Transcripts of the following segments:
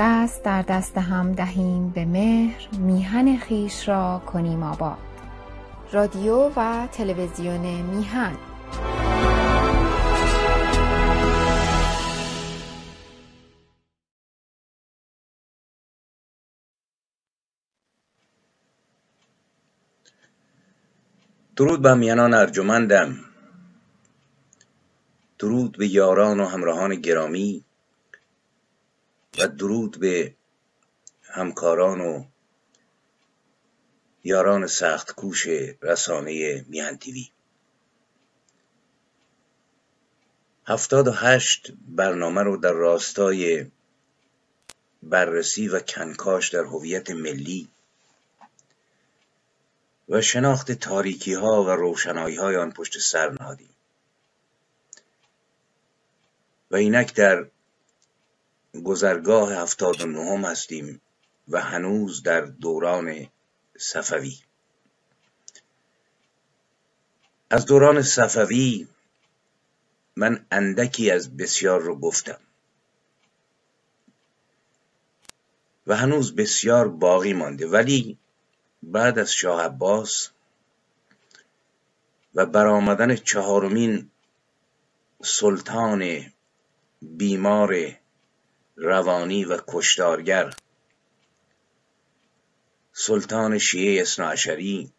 دست در دست هم دهیم به مهر میهن خویش را کنیم آباد. رادیو و تلویزیون میهن. درود به میانان ارجمندم. درود به یاران و همراهان گرامی. و درود به همکاران و یاران سخت کوش رسانه میهن تیوی هفتاد و هشت برنامه رو در راستای بررسی و کنکاش در هویت ملی و شناخت تاریکی ها و روشنایی های آن پشت سر نهادیم. و اینک در گذرگاه هفتاد و نهم هستیم و هنوز در دوران صفوی. از دوران صفوی من اندکی از بسیار رو گفتم. و هنوز بسیار باقی مانده. ولی بعد از شاه عباس و برآمدن چهارمین سلطان بیمار روانی و کشتارگر. سلطان شیعه اصناعشری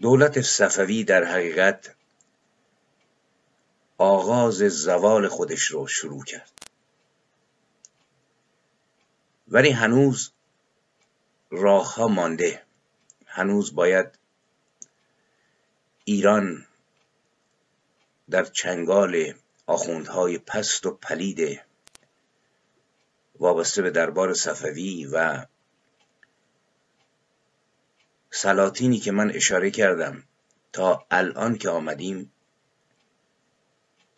دولت صفوی در حقیقت آغاز زوال خودش رو شروع کرد. ولی هنوز راه ها مانده. هنوز باید ایران در چنگال آخوندهای پست و پلید وابسته به دربار صفوی و سلاطینی که من اشاره کردم تا الان که آمدیم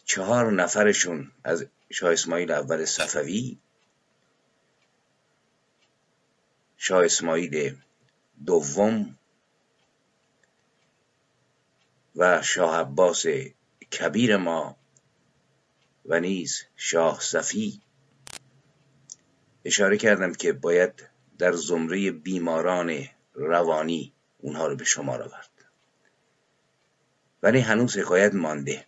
چهار نفرشون از شاه اسماعیل اول صفوی شاه اسماعیل دوم و شاه عباس کبیر ما و نیز شاه صفی. اشاره کردم که باید در زمره بیماران روانی اونها رو به شمار آورد. ولی هنوز حکایت مانده.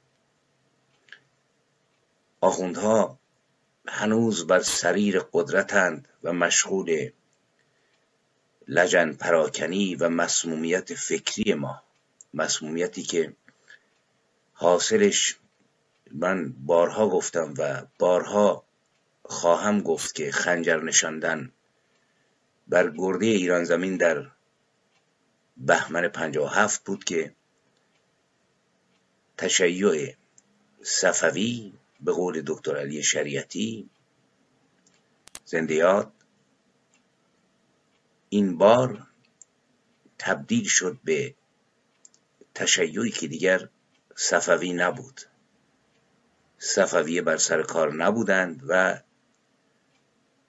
آخوندها هنوز بر سریر قدرتند و مشغول لجن پراکنی و مسمومیت فکری ما. مسمومیتی که حاصلش من بارها گفتم و بارها خواهم گفت که خنجر نشاندن بر گرده ایران زمین در بهمن هفت بود که تشیع صفوی به قول دکتر علی شریعتی زندیات این بار تبدیل شد به تشیعی که دیگر صفوی نبود. صفویه بر سر کار نبودند و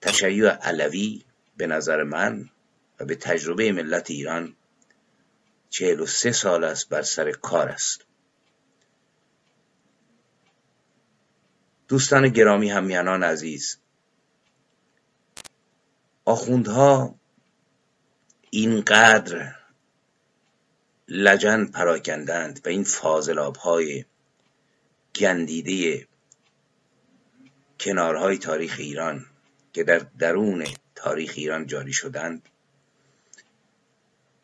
تشیع علوی به نظر من و به تجربه ملت ایران چهل و سه سال است بر سر کار است. دوستان گرامی همیانان عزیز آخوندها اینقدر لجن پراکندند و این فاضلاب های گندیده کنارهای تاریخ ایران که در درون تاریخ ایران جاری شدند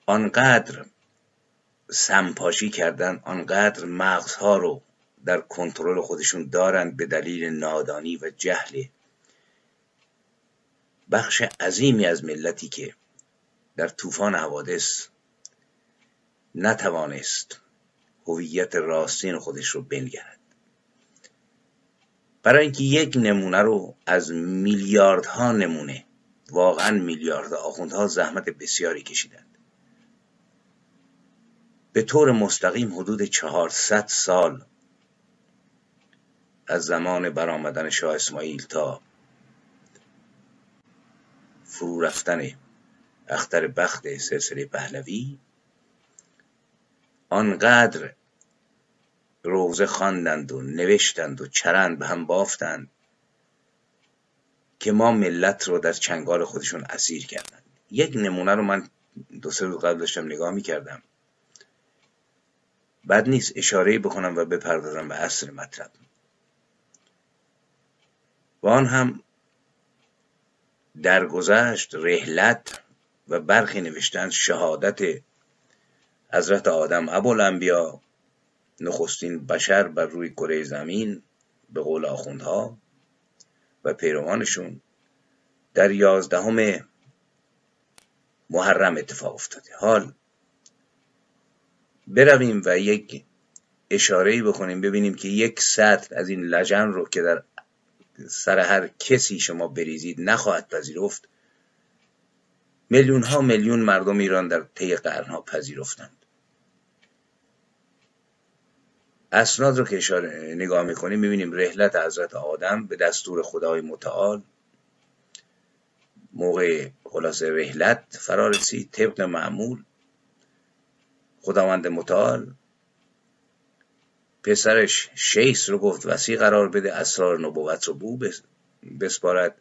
آنقدر سمپاشی کردند آنقدر مغزها رو در کنترل خودشون دارند به دلیل نادانی و جهل بخش عظیمی از ملتی که در طوفان حوادث نتوانست هویت راستین خودش رو بنگرد. برای اینکه یک نمونه رو از میلیاردها نمونه واقعا میلیارد آخوندها زحمت بسیاری کشیدند. به طور مستقیم حدود چهارصد سال از زمان برآمدن شاه اسماعیل تا فرو رفتن اختر بخت سلسله پهلوی آنقدر روزه خواندند و نوشتند و چرند به هم بافتند که ما ملت رو در چنگال خودشون اسیر کردند. یک نمونه رو من دو سه روز قبل داشتم نگاه می‌کردم. بد نیست اشاره بکنم و بپردازم به اصل مطلب. و آن هم درگذشت رحلت و برخی نوشتن شهادت حضرت آدم ابوالانبیا نخستین بشر بر روی کره زمین به قول آخوندها و پیروانشون در یازدهم محرم اتفاق افتاده. حال برویم و یک اشاره بکنیم ببینیم که یک سطر از این لجن رو که در سر هر کسی شما بریزید نخواهد پذیرفت. میلیون ها میلیون مردم ایران در طی قرنها پذیرفتند. اسناد رو که اشاره نگاه می‌کنیم می‌بینیم رحلت حضرت آدم به دستور خدای متعال. موقع خلاصه رحلت فرا رسید طبق معمول. خداوند متعال پسرش شیس رو گفت وسیع قرار بده اسرار نبوت رو بو بسپارد.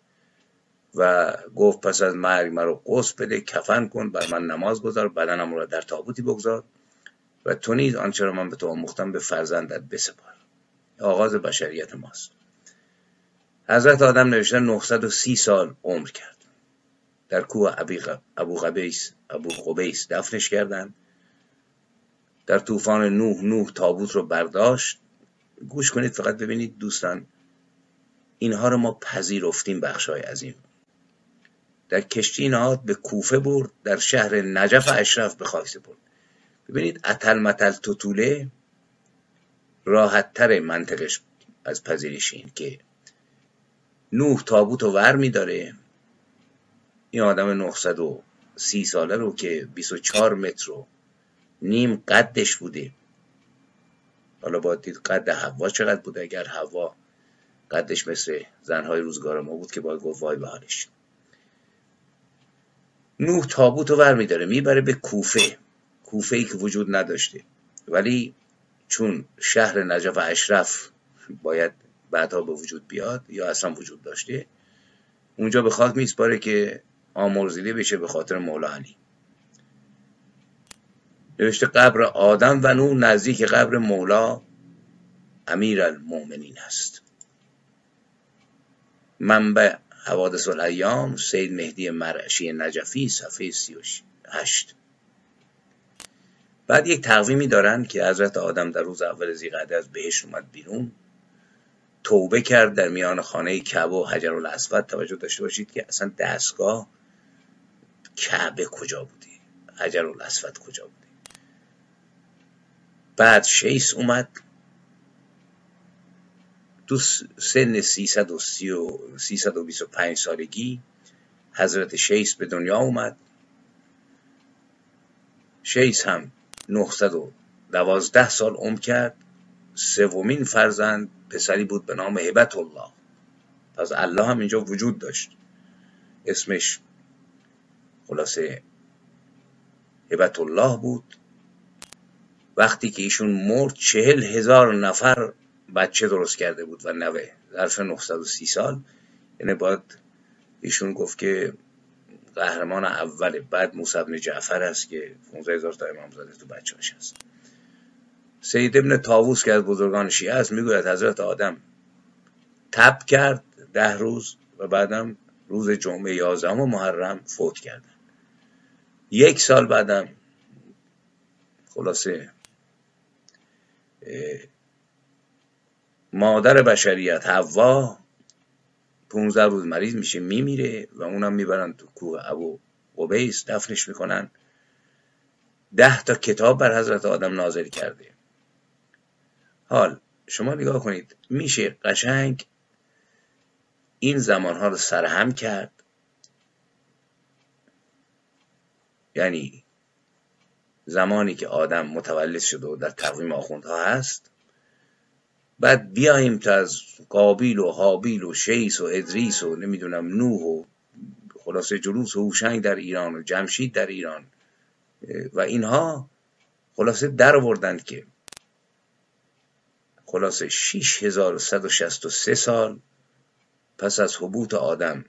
و گفت پس از مرگ مرا قص بده کفن کن بر من نماز گذار بدنم را در تابوتی بگذار. و تو نیز آنچه را من به تو آموختم به فرزندت بسپار. آغاز بشریت ماست. حضرت آدم نوشتن 930 سال عمر کرد. در کوه ابو قبیس ابو قبیس دفنش کردند. در طوفان نوح نوح تابوت رو برداشت. گوش کنید فقط ببینید دوستان اینها رو ما پذیرفتیم بخشای عظیم. در کشتی نهاد به کوفه برد در شهر نجف اشرف به خاک برد ببینید اتل متل توتوله راحت تر منطقش از پذیرش این که نوح تابوت و ور میداره. این آدم 930 ساله رو که 24 متر رو نیم قدش بوده. حالا باید دید قد هوا چقدر بوده. اگر هوا قدش مثل زنهای روزگار ما بود که باید گفت وای به حالش نوح تابوت رو ور میداره. می‌بره به کوفه. کوفه ای که وجود نداشته. ولی چون شهر نجف اشرف باید بعدها به وجود بیاد یا اصلا وجود داشته اونجا به خاک میسپاره که آمرزیده بشه به خاطر مولا علی. نوشته قبر آدم و نو نزدیک قبر مولا امیر المومنین است. منبع حوادث الایام سید مهدی مرعشی نجفی صفحه 38 بعد یک تقویمی دارن که حضرت آدم در روز اول زیقعده از بهشت اومد بیرون. توبه کرد در میان خانه کعبه و حجر الاسود. توجه داشته باشید که اصلا دستگاه کعبه کجا بوده؟ حجر الاسود کجا بوده؟ بعد شیس اومد. تو سن 325 سالگی حضرت شیس به دنیا اومد. شیس هم 912 سال عمر کرد. سومین فرزند پسری بود به نام هبت الله پس الله هم اینجا وجود داشت. اسمش خلاصه هبت الله بود. وقتی که ایشون مرد چهل هزار نفر بچه درست کرده بود و نوه. ظرف 930 سال. یعنی باید ایشون گفت که قهرمان اول بعد موسی بن جعفر است که 15 هزار تا امام زاده تو بچه‌اش هست. سید ابن تاووس که از بزرگان شیعه است می‌گوید حضرت آدم تب کرد ده روز و بعدم روز جمعه یازدهم محرم فوت کردن. یک سال بعدم خلاصه مادر بشریت حوا 15 روز مریض میشه میمیره و اونم می‌برن تو کوه ابو قبیس دفنش می‌کنن. ده تا کتاب بر حضرت آدم نازل کرده. حال شما نگاه کنید میشه قشنگ این زمانها رو سرهم کرد؟ یعنی زمانی که آدم متولد شده و در تقویم آخوندها هست بعد بیایم تا از قابیل و حابیل و شیس و ادریس و نمی‌دونم نوح و خلاصه جلوس و هوشنگ در ایران و جمشید در ایران. و اینها خلاصه در آوردند که خلاصه 6163 سال پس از حبوط آدم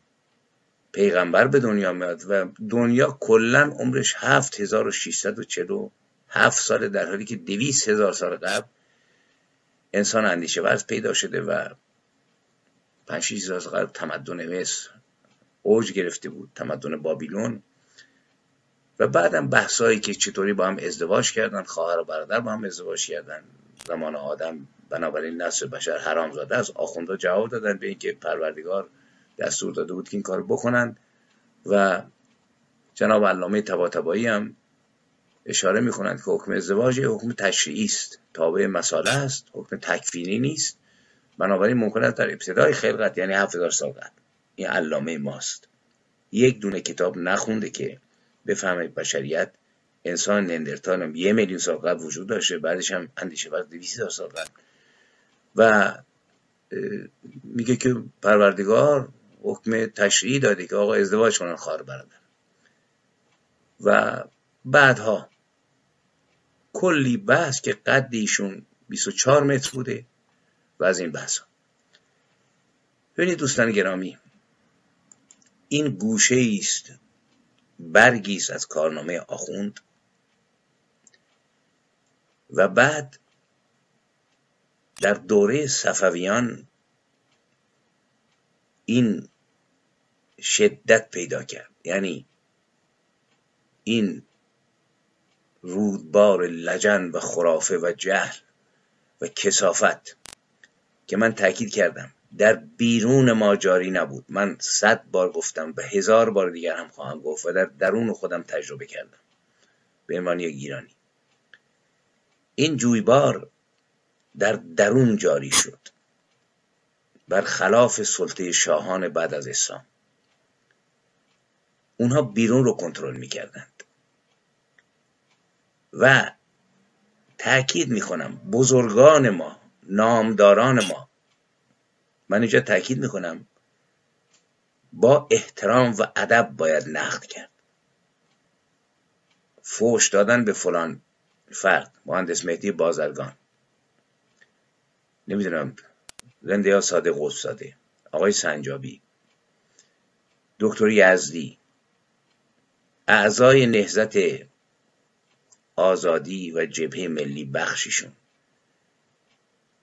پیغمبر به دنیا میاد و دنیا کلا عمرش 7647 سال در حالی که 200 هزار سال قبل انسان اندیشه ورز پیدا شده و 5 هزار سال قبل تمدن مصر اوج گرفته بود تمدن بابیلون. و بعدم بحثایی که چطوری با هم ازدواج کردن خواهر و برادر با هم ازدواج کردن. زمان آدم بنابراین نسل بشر حرام زاده از آخونده جواب دادن به اینکه پروردگار دستور داده بود که این کار بکنن و جناب علامه تباتبایی هم اشاره می‌کنند که حکم ازدواج حکم تشریعی است. تابع مساله است. حکم تکفینی نیست. بنابراین ممکن است در ابتدای خلقت یعنی 7000 سال قبل این علامه ماست. یک دونه کتاب نخونده که بفهمه بشریت انسان نندرتال هم یه میلیون سال قبل وجود داشته بعدش هم اندیشه بر دویست سال قبل. و میگه که پروردگار حکم تشریعی داده که آقا ازدواج کنن خواهر برادر. و بعدها کلی بحث که قد ایشون 24 متر بوده و از این بحث ببینید دوستان گرامی این گوشه است برگی است از کارنامه آخوند و بعد در دوره صفویان این شدت پیدا کرد. یعنی این رودبار لجن و خرافه و جهل و کسافت که من تاکید کردم. در بیرون ما جاری نبود. من صد بار گفتم و هزار بار دیگر هم خواهم گفت و در درون خودم تجربه کردم. به عنوان یک ایرانی. این جویبار در درون جاری شد. برخلاف سلطه شاهان بعد از اسلام. اونها بیرون رو کنترل می‌کردند و تاکید می‌کنم بزرگان ما نامداران ما من اینجا تاکید می‌کنم با احترام و ادب باید نقد کرد. فوش دادن به فلان فرد مهندس مهدی بازرگان. نمی‌دونم زنده یا صادق استاده. آقای سنجابی. دکتر یزدی. اعضای نهزت آزادی و جبهه ملی بخشیشون.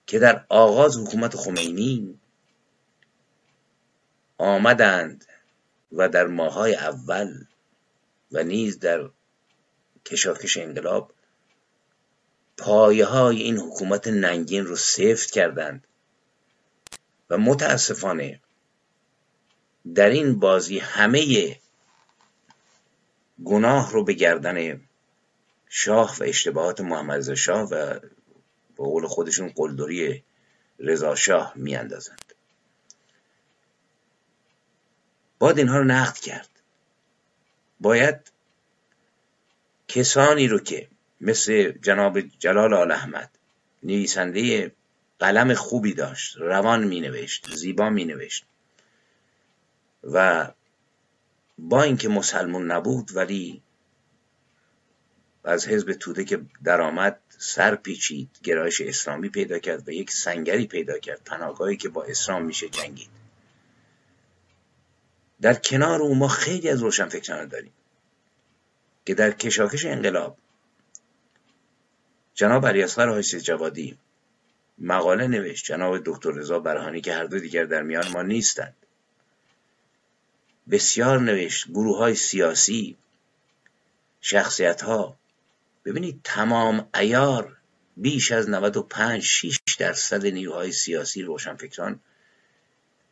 که در آغاز حکومت خمینی آمدند و در ماهای اول و نیز در کشاکش انقلاب پایه های این حکومت ننگین رو سفت کردند و متاسفانه در این بازی همه گناه رو به گردن شاه و اشتباهات محمد شاه و به قول خودشون قلدری رضا شاه میاندازند. باید اینها رو نقد کرد. باید کسانی رو که مثل جناب جلال آل احمد نویسنده قلم خوبی داشت روان می نوشت زیبا می نوشت و با اینکه مسلمون نبود ولی از حزب توده که درآمد سر پیچید گرایش اسلامی پیدا کرد و یک سنگری پیدا کرد. پناهگاهی که با اسلام میشه جنگید. در کنار او ما خیلی از روشنفکران داریم که در کشاکش انقلاب جناب علیاصغر حاجی جوادی مقاله نوشت جناب دکتر رضا برهانی که هر دو دیگر در میان ما نیستند. بسیار نوشت گروه های سیاسی شخصیت ها ببینید تمام ایار بیش از 95 6 درصد نیروهای سیاسی روشنفکران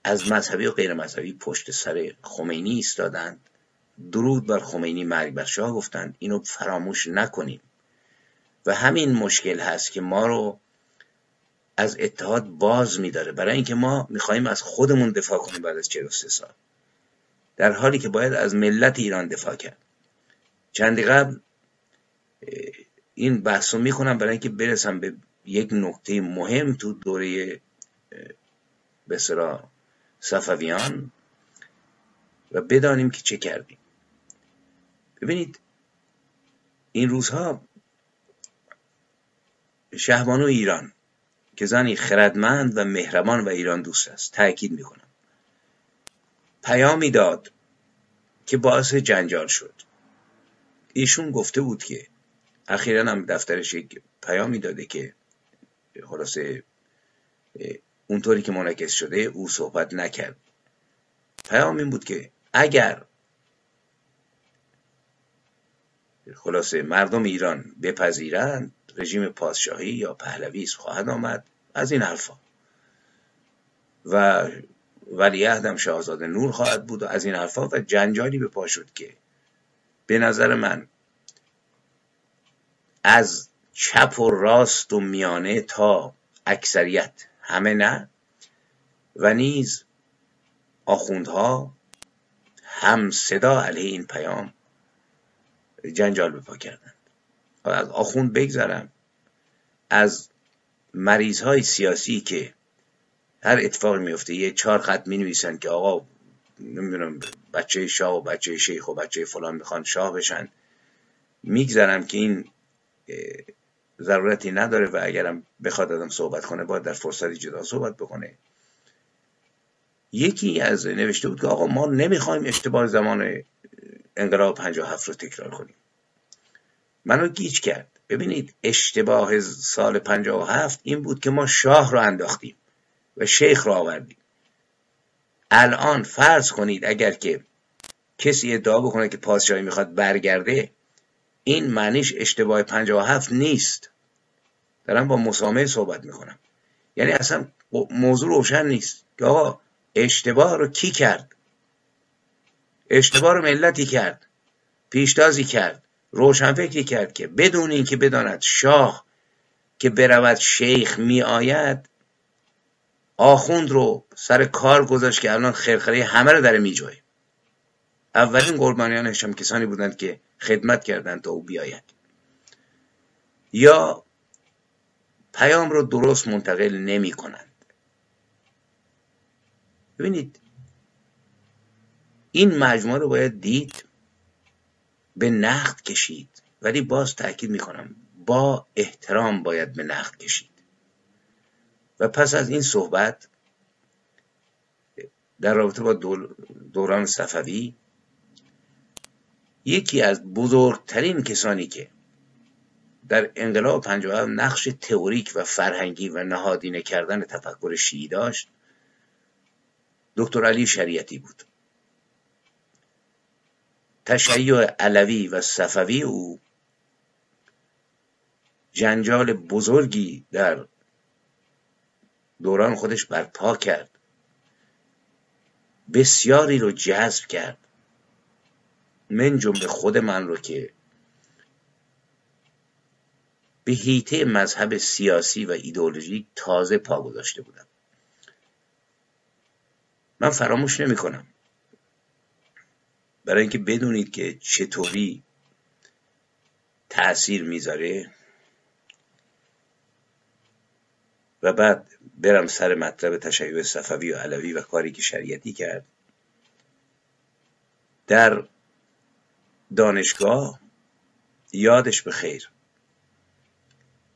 از مذهبی و غیر مذهبی پشت سر خمینی ایستادند. درود بر خمینی مرگ بر شاه گفتند اینو فراموش نکنیم. و همین مشکل هست که ما رو از اتحاد باز میداره. برای اینکه ما می‌خواهیم از خودمون دفاع کنیم بعد از 43 سال. در حالی که باید از ملت ایران دفاع کرد. چندی قبل این بحث رو می‌کنم برای اینکه برسم به یک نکته مهم تو دوره بسرا صفویان و بدانیم که چه کردیم. ببینید این روزها شهبانو ایران که زنی خردمند و مهربان و ایران دوست است تاکید می‌کنم. پیامی داد که باعث جنجال شد. ایشون گفته بود که اخیرا هم دفترش یک پیامی داده که خلاصه اونطوری که منعکس شده او صحبت نکرد. پیام این بود که اگر خلاصه مردم ایران بپذیرند رژیم پادشاهی یا پهلوی خواهد آمد. از این حرفا. و ولیعهدم شاهزاده نور خواهد بود و از این حرفا و جنجالی به پا شد که به نظر من از چپ و راست و میانه تا اکثریت. همه نه. و نیز آخوندها هم صدا علیه این پیام جنجال به پا کردند. از آخوند بگذرم. از مریض های سیاسی که هر اتفاق میفته یه چهار خط می نویسن که آقا نمی‌دونم بچه شاه و بچه شیخ و بچه فلان می‌خوان شاه بشن. میگذرم که این ضرورتی نداره و اگرم بخواد آدم صحبت کنه باید در فرصتی جدا صحبت بکنه. یکی از نوشته بود که آقا ما نمی‌خوایم اشتباه زمان انقلاب 57 رو تکرار کنیم. منو گیج کرد. ببینید اشتباه سال 57 این بود که ما شاه رو انداختیم و شیخ رو آوردیم. الان فرض کنید اگر که کسی ادعا بکنه که پادشاهی می‌خواد برگرده این معنیش اشتباه 57 نیست. دارم با مسامه صحبت می‌کنم. یعنی اصلا موضوع روشن نیست. که آقا اشتباه رو کی کرد؟ اشتباه رو ملتی کرد پیشتازی کرد روشنفکری کرد که بدون اینکه بداند شاه که برود شیخ می آید آخوند رو سر کار گذاشت که الان خرخره همه رو داره میجوه اولین قربانیانش هم کسانی بودند که خدمت کردند تا او بیاید. یا پیام رو درست منتقل نمی کنند. ببینید این مجموعه رو باید دید به نقد کشید. ولی باز تاکید می‌کنم با احترام باید به نقد کشید. و پس از این صحبت در رابطه با دوران صفوی یکی از بزرگترین کسانی که در انقلاب 57 نقش تئوریک و فرهنگی و نهادینه کردن تفکر شیعی داشت دکتر علی شریعتی بود. تشیع علوی و صفوی او جنجال بزرگی در دوران خودش برپا کرد. بسیاری رو جذب کرد. من جمله خود من رو که به هیته مذهب سیاسی و ایدئولوژی تازه پا گذاشته بودم. من فراموش نمی کنم. برای اینکه بدونید که چطوری تأثیر می‌ذاره و بعد برم سر مطلب تشیع صفوی و علوی و کاری که شریعتی کرد در دانشگاه یادش به خیر.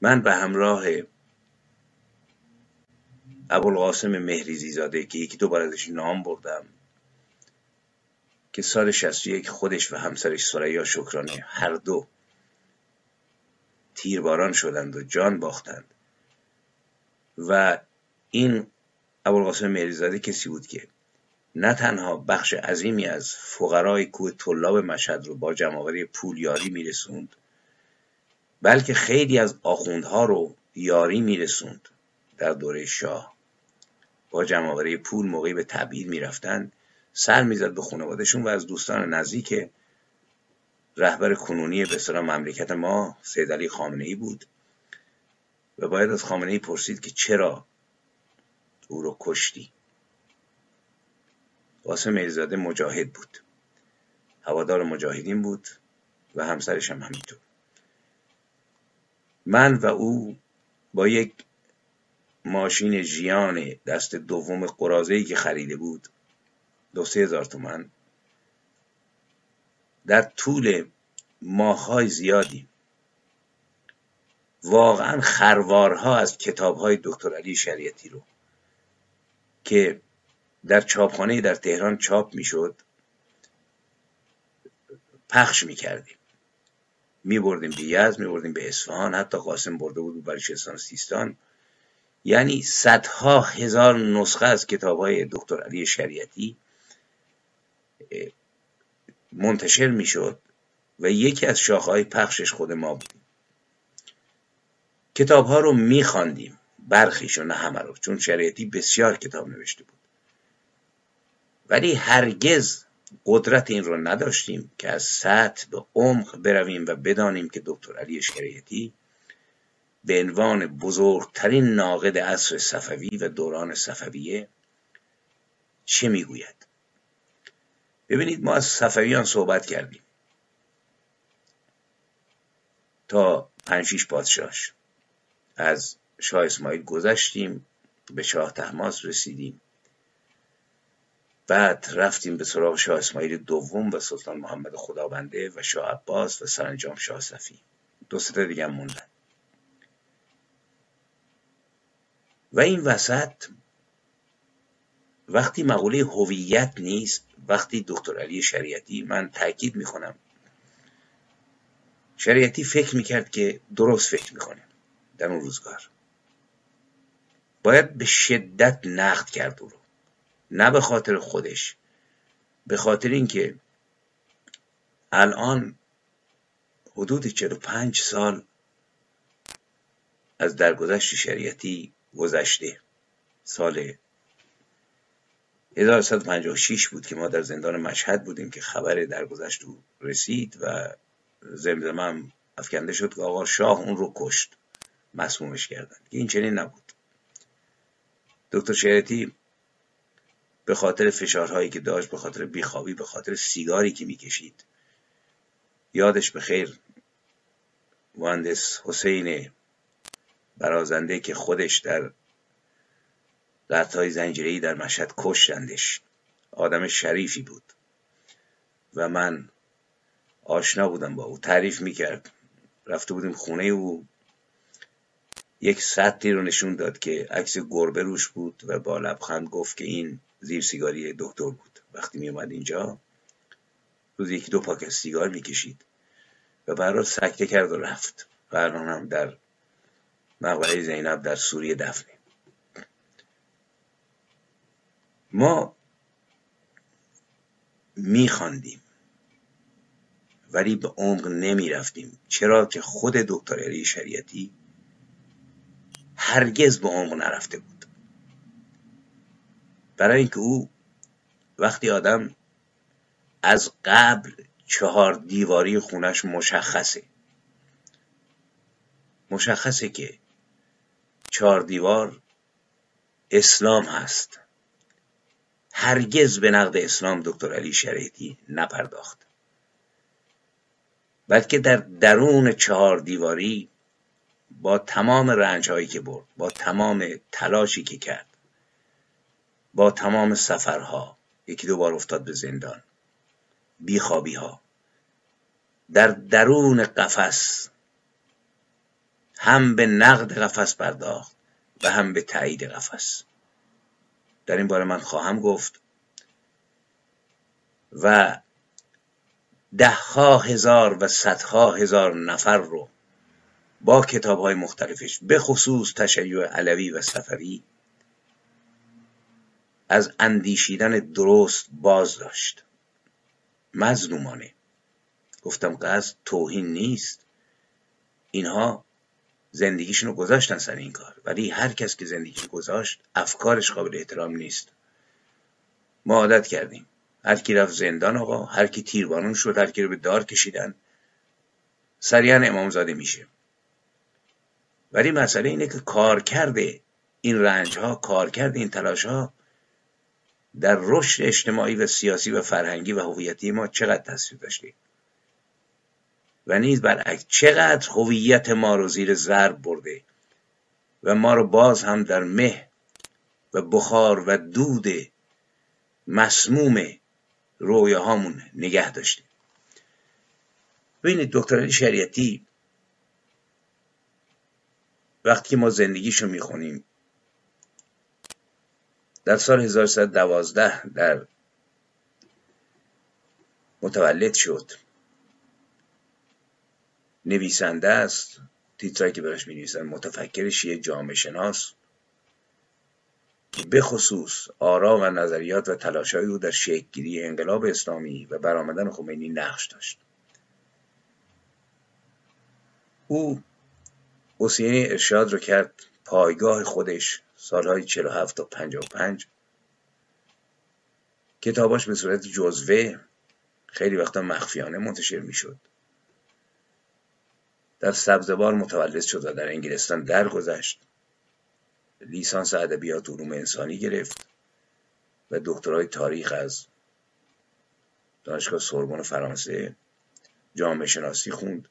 من به همراه ابوالقاسم مهریزی زاده که یکی دو بار ازش نام بردم که سال 61 خودش و همسرش سریا شکرانه هر دو تیرباران شدند و جان باختند. و این ابوالقاسم مهریزاده کسی بود که نه تنها بخش عظیمی از فقرای کوه طلاب مشهد رو با جمعآوری پول یاری میرسوند بلکه خیلی از آخوندها رو یاری میرسوند در دوره شاه. با جمعآوری پول موقعی به تبعید می‌رفتند سر می‌زد به خانوادهشون و از دوستان نزدیک رهبر کنونی به مملکت ما سید علی خامنه ای بود و باید از خامنه ای پرسید که چرا او رو کشتی. قاسم ایزاده مجاهد بود. هوادار مجاهدین بود و همسرش هم همینطور. من و او با یک ماشین ژیان دست دوم قرازه‌ای که خریده بود دو سه هزار تومن در طول ماههای زیادی واقعا خروارها از کتاب های دکتر علی شریعتی رو که در چاپخانه در تهران چاپ می‌شد پخش می‌کردیم. میبردیم به یزد میبردیم به اصفهان حتی قاسم برده بود بلوچستان سیستان. یعنی صدها هزار نسخه از کتاب های دکتر علی شریعتی منتشر می‌شد و یکی از شاخهای پخشش خود ما بودیم کتاب ها رو میخواندیم برخیش و نه همه رو چون شریعتی بسیار کتاب نوشته بود. ولی هرگز قدرت این رو نداشتیم که از سطح به عمق برویم و بدانیم که دکتر علی شریعتی به عنوان بزرگترین ناقد عصر صفوی و دوران صفویه چه می‌گوید. ببینید ما از صفویان صحبت کردیم. تا پنج شیش پادشاهش. از شاه اسماعیل گذشتیم به شاه تحماس رسیدیم. بعد رفتیم به سراغ شاه اسماعیل دوم و سلطان محمد خدابنده و شاه عباس و سرانجام شاه صفی. دو سه دیگه هم موندن. و این وسط وقتی مقوله هویت نیست وقتی دکتر علی شریعتی من تاکید می‌کنم شریعتی فکر می‌کرد که درست فکر می‌کنه در اون روزگار. باید به شدت نقد کرد او رو. نه به خاطر خودش. به خاطر اینکه الان حدود 45 سال از درگذشت شریعتی گذشته. سال 1156 بود که ما در زندان مشهد بودیم که خبر درگذشت او رسید و زمزمه هم افکنده شد که آقا شاه اون رو کشت. مسمومش کردن. این چنین نبود. دکتر شریعتی به خاطر فشارهایی که داشت به خاطر بیخوابی به خاطر سیگاری که می‌کشید. یادش به خیر مهندس حسین برازنده که خودش در قطعای زنجیری در مشهد کشتندش. آدم شریفی بود. و من آشنا بودم با او. تعریف می‌کرد. رفته بودیم خونه او. یک سطری رو نشون داد که عکس گربه روش بود و با لبخند گفت که این زیر سیگاری دکتر بود. وقتی می اومد اینجا روز یکی دو پاکت سیگار می‌کشید و برای سکته کرد و رفت. و هم در مقبره زینب در سوریه دفنه. ما میخواندیم ولی به عمق نمی رفتیم چرا که خود دکتر علی شریعتی هرگز به عمق نرفته بود. برای اینکه او وقتی آدم از قبل چهار دیواری خونش مشخصه. مشخصه که چهار دیوار اسلام هست. هرگز به نقد اسلام دکتر علی شریعتی نپرداخت. بلکه در درون چهار دیواری با تمام رنج هایی که برد با تمام تلاشی که کرد با تمام سفرها. یکی دو بار افتاد به زندان. بیخوابی ها در درون قفس. هم به نقد قفس پرداخت و هم به تایید قفس. در این باره من خواهم گفت و دهها هزار و صدها هزار نفر رو با کتاب های مختلفش به خصوص تشیع علوی و سفری از اندیشیدن درست باز داشت. مظلومانه. گفتم قصد توهین نیست. اینها زندگیشون رو گذاشتن سر این کار. ولی هر کس که زندگیش گذاشت افکارش قابل احترام نیست. ما عادت کردیم. هر کی رفت زندان آقا هر کی تیربانون شد هر کی رو به دار کشیدن سریعا امامزاده میشه. ولی مسئله اینه که کار کرده این رنج ها کار کرده این تلاش ها در رشد اجتماعی و سیاسی و فرهنگی و هویتی ما چقدر تصویر داشتیم؟ و نیز برعکس چقدر هویت ما رو زیر ضرب برده و ما رو باز هم در مه و بخار و دود مسموم رویاهامون نگه داشته ببینید دکتر شریعتی وقتی ما زندگیشو می‌خونیم در سال 1312 در متولد شد. نویسنده است. تیترایی که برش می متفکر شیعه جامعه شناس. به خصوص آرا و نظریات و تلاشهای او در شکلگیری انقلاب اسلامی و برآمدن خمینی نقش داشت. او حسینی ارشاد رو کرد پایگاه خودش سالهای 47 تا 55 کتاباش به صورت جزوه خیلی وقتا مخفیانه منتشر می‌شد. در سبزوار متولد شد و در انگلستان درگذشت. لیسانس ادبیات علوم انسانی گرفت و دکترای تاریخ از دانشگاه سوربن فرانسه جامعه شناسی خوند.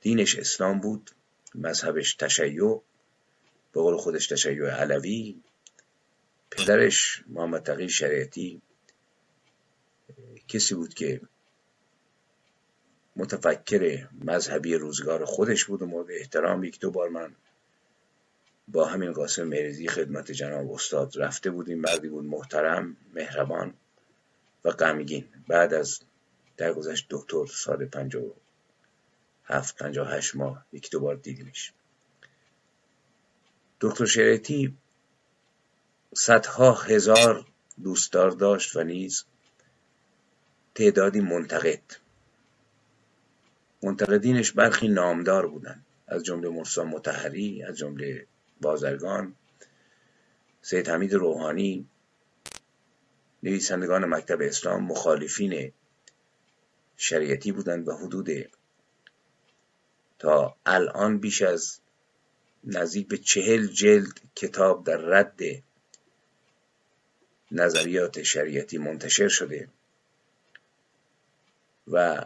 دینش اسلام بود مذهبش تشیع به قول خودش تشیع علوی پدرش محمد تقی شریعتی کسی بود که متفکر مذهبی روزگار خودش بود و مورد احترام یک دو بار من با همین قاسم مریزی خدمت جناب استاد رفته بودیم. مردی بود محترم مهربان و غمگین. بعد از درگذشت دکتر سال پنج و هفت پنج هشت ماه یک دو بار دیدیمش. دکتر شریعتی صدها هزار دوستدار داشت و نیز تعدادی منتقد. منتقدینش برخی نامدار بودند. از جمله مرسا متحری از جمله بازرگان سید حمید روحانی نویسندگان مکتب اسلام مخالفین شریعتی بودند و حدود تا الان بیش از نزدیک به چهل جلد کتاب در رد نظریات شریعتی منتشر شده و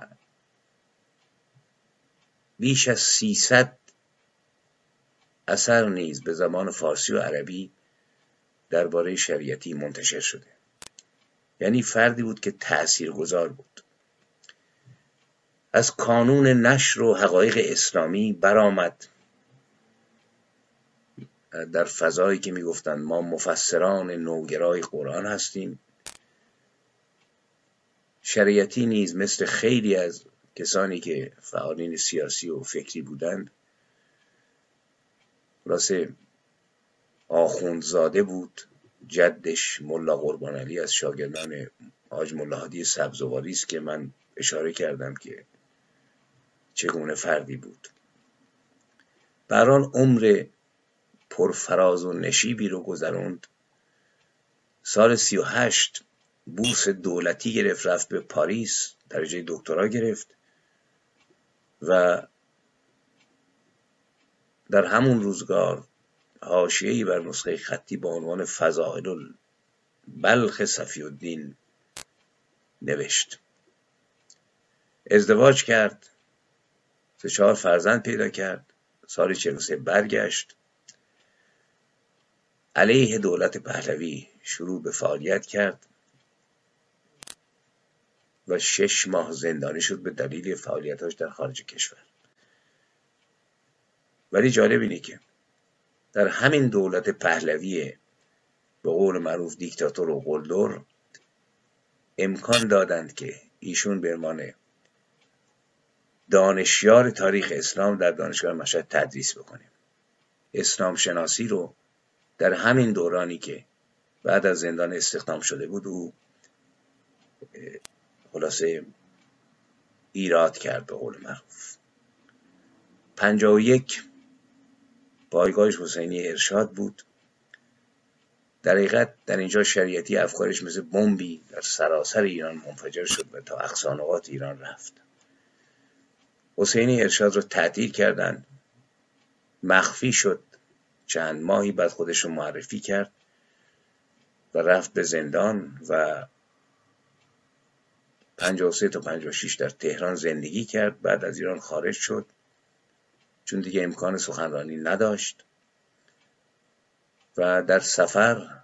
بیش از سیصد اثر نیز به زمان فارسی و عربی درباره شریعتی منتشر شده. یعنی فردی بود که تأثیر گذار بود. از کانون نشر و حقایق اسلامی برآمد در فضایی که می‌گفتند ما مفسران نوگرای قرآن هستیم. شریعتی نیز مثل خیلی از کسانی که فعالین سیاسی و فکری بودند راسه آخوندزاده بود جدش ملا قربان علی از شاگردان حاج ملاحادی سبزواری است که من اشاره کردم که چگونه فردی بود. بران عمر پرفراز و نشیبی رو گذروند. سال سی و هشت بورس دولتی گرفت رفت به پاریس درجه دکترا گرفت و در همون روزگار حاشیه‌ای بر نسخه خطی با عنوان فضائل بلخ صفی الدین نوشت. ازدواج کرد سه چهار فرزند پیدا کرد سال 43 برگشت. علیه دولت پهلوی شروع به فعالیت کرد و شش ماه زندانی شد به دلیل فعالیتاش در خارج کشور. ولی جالب اینه که در همین دولت پهلوی به قول معروف دیکتاتور و قلدر امکان دادند که ایشون به عنوان دانشیار تاریخ اسلام در دانشگاه مشهد تدریس بکنیم اسلام شناسی رو در همین دورانی که بعد از زندان استخدام شده بود او خلاصه ایراد کرد به قول معروف پنجا و یک پایگاهش حسینی ارشاد بود. در حقیقت در اینجا شریعتی افکارش مثل بمبی در سراسر ایران منفجر شد و تا اقصانقات ایران رفت. حسینی ارشاد رو تعطیل کردند. مخفی شد. چند ماهی بعد خودش رو معرفی کرد و رفت به زندان و 53 تا 56 در تهران زندگی کرد. بعد از ایران خارج شد. چون دیگه امکان سخنرانی نداشت. و در سفر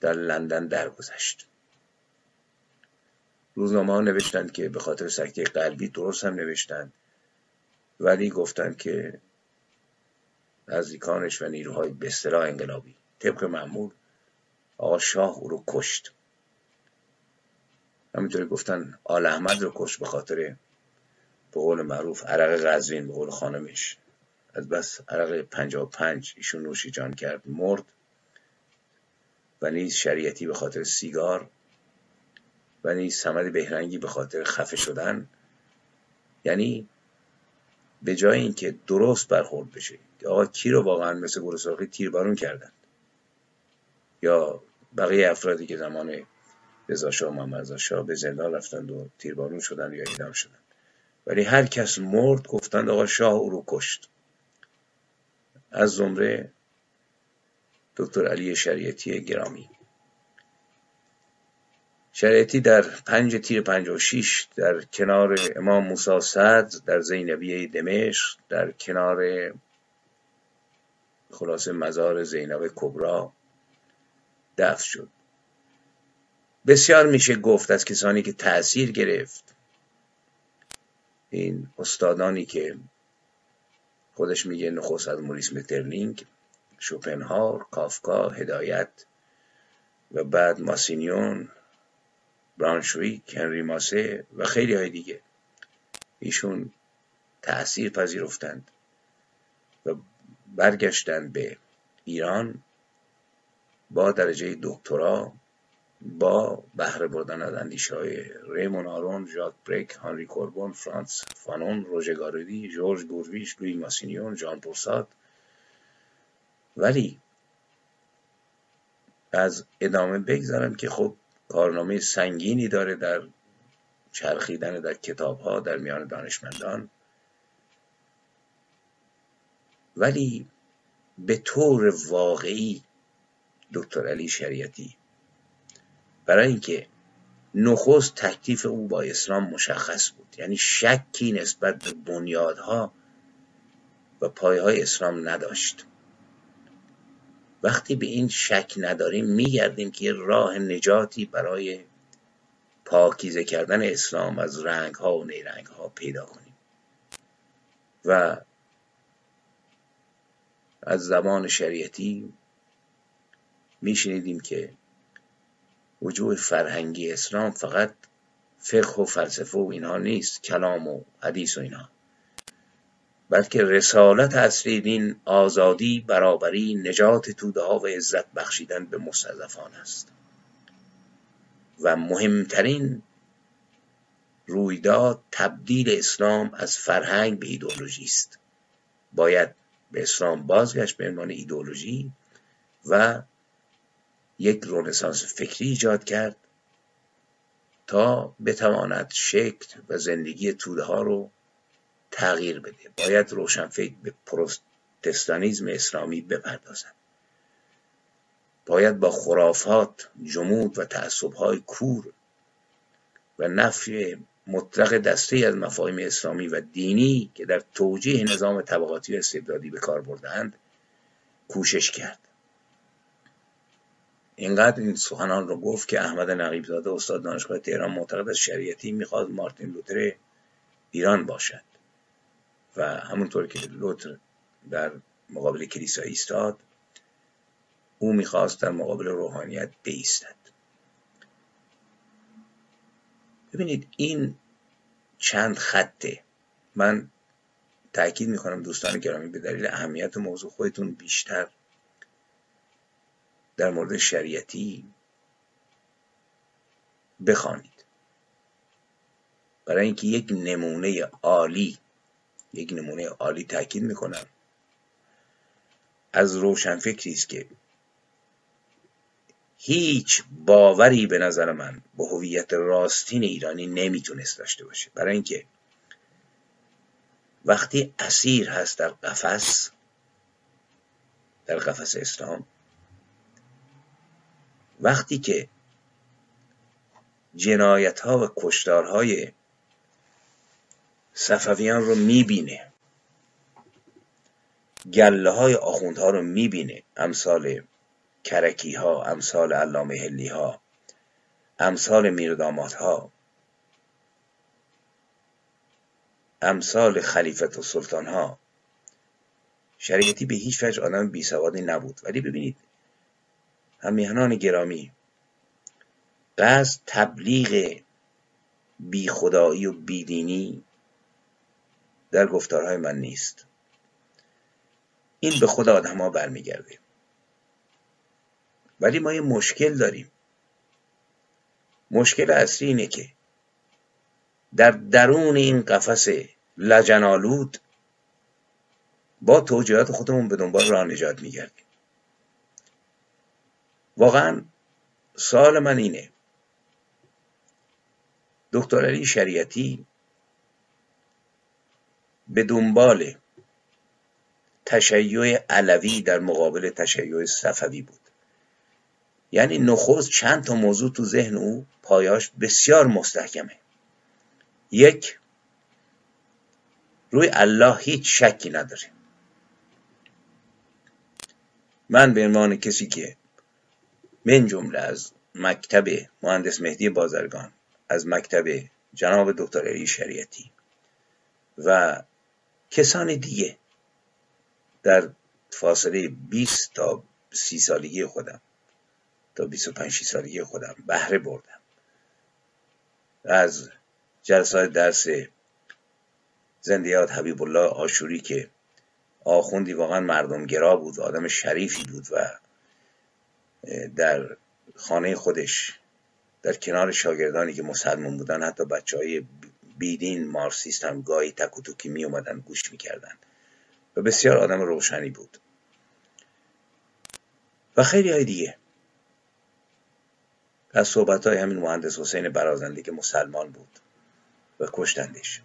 در لندن درگذشت. روزنامه ها نوشتند که به خاطر سکته قلبی درست هم نوشتند. ولی گفتند که نزدیکانش و نیروهای به انقلابی. طبق معمول آقا شاه او رو کشت. همینطوری گفتن آل احمد رو کشت به خاطر به قول معروف عرق قزوین به قول خانمش. از بس عرق پنجا و پنج ایشون نوشی جان کرد مرد و نیز شریعتی به خاطر سیگار و نیز سمد بهرنگی به خاطر خفه شدن. یعنی به جای اینکه درست برخورد بشه که آقا کی رو واقعا مثل گروساقی تیربارون کردند یا بقیه افرادی که زمان رضا شاه محمد شاه به زندان رفتند و تیربارون شدند یا اعدام شدند. ولی هر کس مرد گفتند آقا شاه او رو کشت. از زمره دکتر علی شریعتی گرامی. شریعتی در پنج تیر پنج و شیش در کنار امام موسی صدر در زینبیه دمشق در کنار خلاصه مزار زینب کبرا دفن شد. بسیار میشه گفت از کسانی که تأثیر گرفت این استادانی که خودش میگه نخست از موریس مترلینگ شوپنهار کافکا هدایت و بعد ماسینیون برانشویک هنری ماسه و خیلی های دیگه. ایشون تأثیر پذیرفتند و برگشتند به ایران با درجه دکترا با بهره بردن از اندیشه های ریمون آرون، ژاک برک، هانری کوربن، فرانس فانون، روژه گارودی، ژرژ گورویچ، لویی ماسینیون، ژان پل سارتر ولی از ادامه بگذارم که خب کارنامه سنگینی داره در چرخیدن در کتاب ها در میان دانشمندان. ولی به طور واقعی دکتر علی شریعتی برای اینکه نخست تکلیف او با اسلام مشخص بود. یعنی شکی نسبت به بنیادها و پایهای اسلام نداشت. وقتی به این شک نداریم میگردیم که راه نجاتی برای پاکیزه کردن اسلام از رنگ ها و نیرنگ ها پیدا کنیم. و از زبان شریعتی میشنیدیم که وجوه فرهنگی اسلام فقط فقه و فلسفه و اینها نیست کلام و حدیث و اینها. بلکه رسالت اصلی دین آزادی برابری نجات توده ها و عزت بخشیدن به مستضعفان است. و مهمترین رویداد تبدیل اسلام از فرهنگ به ایدولوژی است. باید به اسلام بازگشت به عنوان ایدولوژی و یک رونسانس فکری ایجاد کرد تا بتواند شکل و زندگی توده ها رو تغییر بده. باید روشنفکر به پروتستانیزم اسلامی بپردازد. باید با خرافات جمود و تعصبهای کور و نفی مطلق دسته از مفاهیم اسلامی و دینی که در توجیه نظام طبقاتی و استبدادی به کار بردهاند کوشش کرد. اینقدر این سخنان رو گفت که احمد نقیبزاده استاد دانشگاه تهران معتقد از شریعتی می‌خواد مارتین لوتر ایران باشد. و همونطور که لوتر در مقابل کلیسا ایستاد او می‌خواست در مقابل روحانیت بیستد. ببینید این چند خطه. من تاکید می‌کنم دوستان گرامی به دلیل اهمیت موضوع خودتون بیشتر در مورد شریعتی بخوانید. برای اینکه یک نمونه عالی یک نمونه عالی تاکید می‌کنم. از روشنفکری است که هیچ باوری به نظر من به هویت راستین ایرانی نمی‌تونست داشته باشه. برای اینکه وقتی اسیر هست در قفس در قفس اسلام وقتی که جنایت ها و کشتارهای صفویان رو می‌بینه. گله های آخوندها رو می‌بینه. امثال کرکی ها امثال علامه هلی ها امثال میردامات ها امثال خلیفت و سلطان ها شریعتی به هیچ وجه آدم بی سوادی نبود. ولی ببینید همیهنان گرامی قصد تبلیغ بی خدایی و بیدینی در گفتارهای من نیست. این به خود آدم ها برمیگرده ولی ما یه مشکل داریم. مشکل اصلی اینه که در درون این قفس لجنالود با توجیهات خودمون به دنبال راه نجات میگردیم. واقعا سوال من اینه. دکتر علی شریعتی به دنبال تشیع علوی در مقابل تشیع صفوی بود. یعنی نخست چند تا موضوع تو ذهن او پایاش بسیار مستحکمه. یک روی الله هیچ شکی نداره. من به عنوان کسی که من جمله از مکتب مهندس مهدی بازرگان از مکتب جناب دکتر علی شریعتی و کسان دیگه. در فاصله 20 تا 30 سالگی خودم تا 25 سالگی خودم بهره بردم. از جلسات درس زندیات حبیب الله آشوری که آخوندی واقعا مردم گرا بود آدم شریفی بود و در خانه خودش در کنار شاگردانی که مسلمان بودن حتی بچه های بیدین مارسیست هم گاهی تک و توکی می اومدن گوش می‌کردن و بسیار آدم روشنی بود. و خیلی های دیگه. از صحبت های همین مهندس حسین برازنده که مسلمان بود و کشتندش.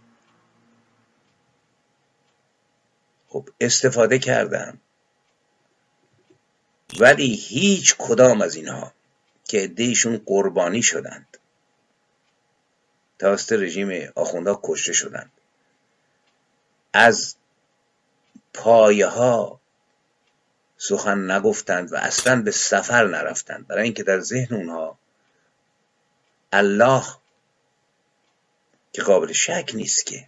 خب استفاده کردم. ولی هیچ کدام از اینها که ادهیشون قربانی شدند. توسط رژیم آخوندا کشته شدند. از پایه ها سخن نگفتند و اصلا به سفر نرفتند. برای اینکه در ذهن اونها الله که قابل شک نیست که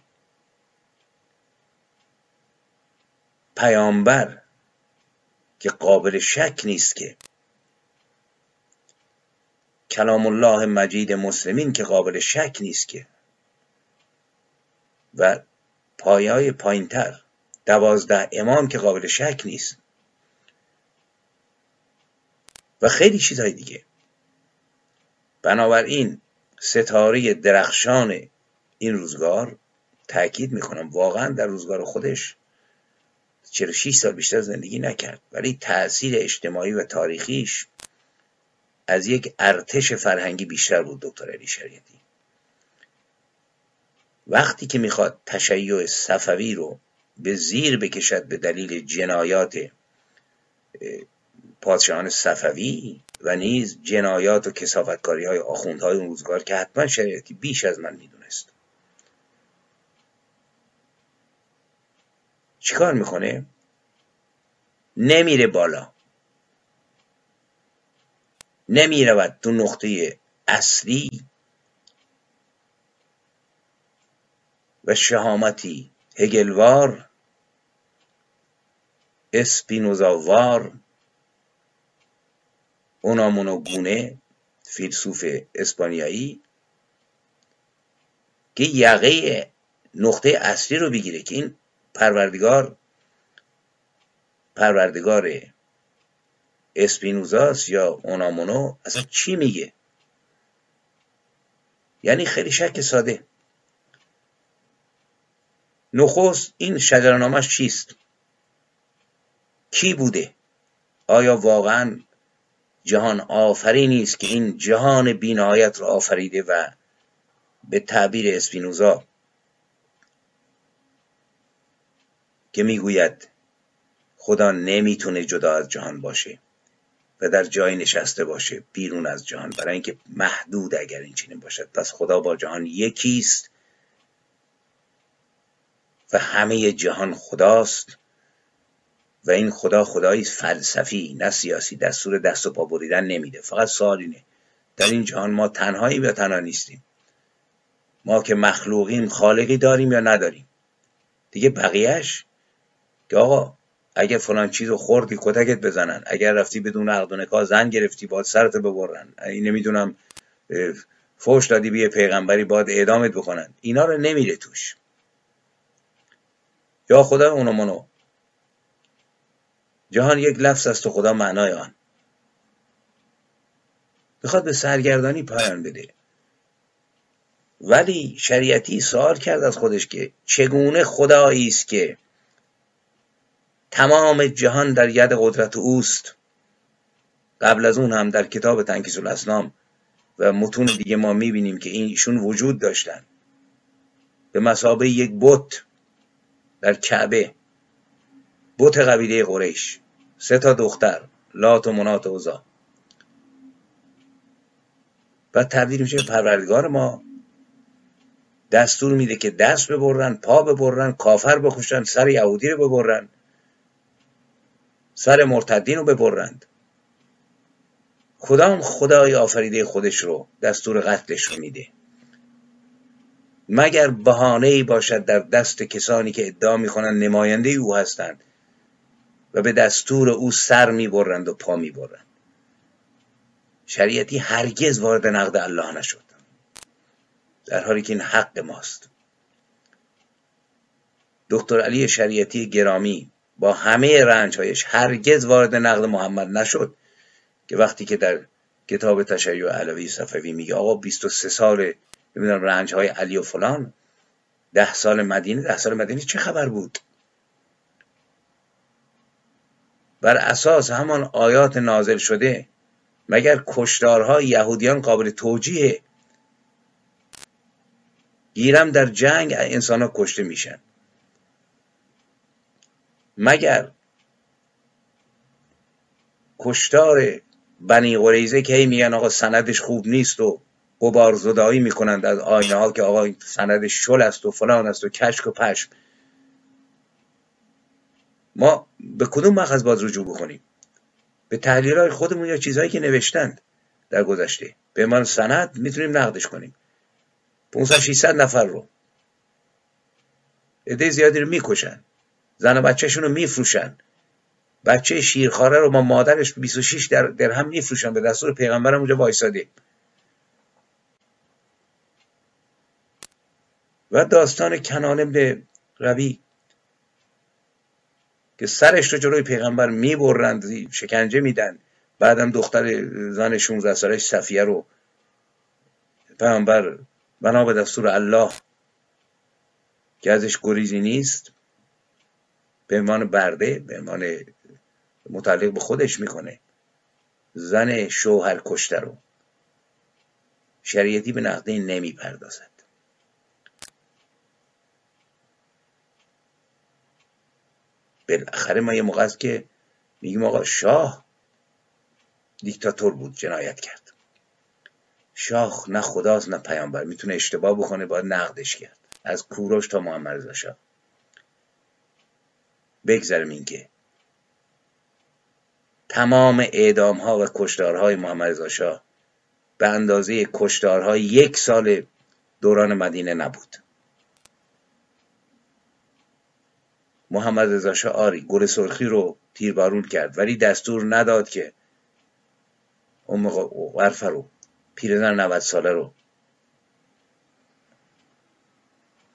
پیامبر که قابل شک نیست که کلام الله مجید مسلمین که قابل شک نیست که. و پایه های پایینتر دوازده امام که قابل شک نیست. و خیلی چیزهای دیگه. بنابراین ستاره درخشان این روزگار تاکید می‌کنم واقعا در روزگار خودش 46 سال بیشتر زندگی نکرد ولی تاثیر اجتماعی و تاریخیش از یک ارتش فرهنگی بیشتر بود دکتر علی شریعتی. وقتی که می‌خواد تشیع صفوی رو به زیر بکشد به دلیل جنایات پادشاهان صفوی و نیز جنایات و کسافتکاری های آخوندهای اون روزگار که حتما شریعتی بیش از من می‌دونست. چیکار می‌کنه؟ نمیره بالا. نمی‌رود تو نقطه اصلی و شهامتی هگلوار اسپینوزاوار اونامونو گونه فیلسوف اسپانیایی که یقه نقطه اصلی رو بگیره که این پروردگار پروردگار اسپینوزاس یا اونامونو اصلا چی میگه؟ یعنی خیلی شک ساده. نخست این شجرنامش چیست؟ کی بوده؟ آیا واقعا جهان آفرینی است که این جهان بینایت را آفریده و به تعبیر اسپینوزا که می‌گوید خدا نمی‌تونه جدا از جهان باشه؟ و در جایی نشسته باشه بیرون از جهان برای اینکه محدود اگر این چنین باشد. پس خدا با جهان یکیست و همه جهان خداست و این خدا خدایی فلسفی نه سیاسی. دستور دست و پا بریدن نمیده. فقط سوال در این جهان ما تنهایی یا تنها نیستیم؟ ما که مخلوقیم خالقی داریم یا نداریم؟ دیگه بقیهش که آقا اگه فلان چیز رو خوردی کتکت بزنن. اگر رفتی بدون عقد و نکاح زن گرفتی باید سرت ببرن. نمی‌دونم فوش دادی به پیغمبری باید اعدامت بکنن. اینا رو نمیره توش. یا خدا اونو منو. جهان یک لفظ است و خدا معنای آن. می‌خواد به سرگردانی پایان بده. ولی شریعتی سوال کرد از خودش که چگونه خدایی است که تمام جهان در ید قدرت اوست. قبل از اون هم در کتاب تنکیس الاسلام و متون دیگه ما می‌بینیم که اینشون وجود داشتن. به مسابه یک بت در کعبه. بت قبیله قریش. سه تا دختر لات و منات و اوزا و تبدیل میشه پروردگار ما. دستور میده که دست ببرن پا ببرن کافر بخوشن سر یهودی رو ببرن. سر مرتدین رو ببرند. خدا هم خدای آفریده خودش رو دستور قتلش رو میده؟ مگر بهانه ای باشد در دست کسانی که ادعا می‌کنند نماینده او هستند و به دستور او سر می‌برند و پا می‌برند؟ شریعتی هرگز وارد نقد الله نشد. در حالی که این حق ماست. دکتر علی شریعتی گرامی با همه رنجهایش هرگز وارد نقد محمد نشد که وقتی که در کتاب تشیع علوی صفوی میگه آقا 23 سال نمی‌دونم رنج های علی و فلان ده سال مدینه ده سال مدینه چه خبر بود؟ بر اساس همان آیات نازل شده مگر کشتارهای یهودیان قابل توجیه؟ گیرم در جنگ انسان ها کشته میشن. مگر کشتار بنی قریزه که هی میگن آقا سندش خوب نیست و قبار زدایی می‌کنند از آینه ها که آقا سندش شل است و فلان است و کشک و پشم. ما به کدوم مخص باز رجوع بکنیم؟ به تحلیل های خودمون یا چیزهایی که نوشتند در گذشته؟ به من سند می‌تونیم نقدش کنیم. 500 600 نفر رو. عده زیادی رو می‌کشن. زن و بچهشون رو میفروشن. بچه شیرخواره رو با مادرش 26 در درهم میفروشن به دستور پیغمبرم اونجا وایساده. و داستان کنان ابن روی که سرش رو جلوی پیغمبر می‌برند شکنجه میدن. بعدم دختر زن 16 سالش صفیه رو پیغمبر بنا به دستور الله که ازش گریزی نیست. به عنوان برده به عنوان متعلق به خودش می‌کنه. زن شوهر کشته رو شریعتی به نقده نمی‌پردازد. بالاخره ما یه موقع است که میگیم آقا شاه دیکتاتور بود جنایت کرد. شاه نه خداست نه پیامبر. می‌تونه اشتباه بکنه باید نقدش کرد. از کوروش تا محمد رضا شاه. بگذرم اینکه تمام اعدام ها و کشتارهای محمد رضا شاه به اندازه کشتارهای یک سال دوران مدینه نبود. محمد رضا شاه آری گل سرخی رو تیربارون کرد ولی دستور نداد که ام غرفه رو پیرزن 90 ساله رو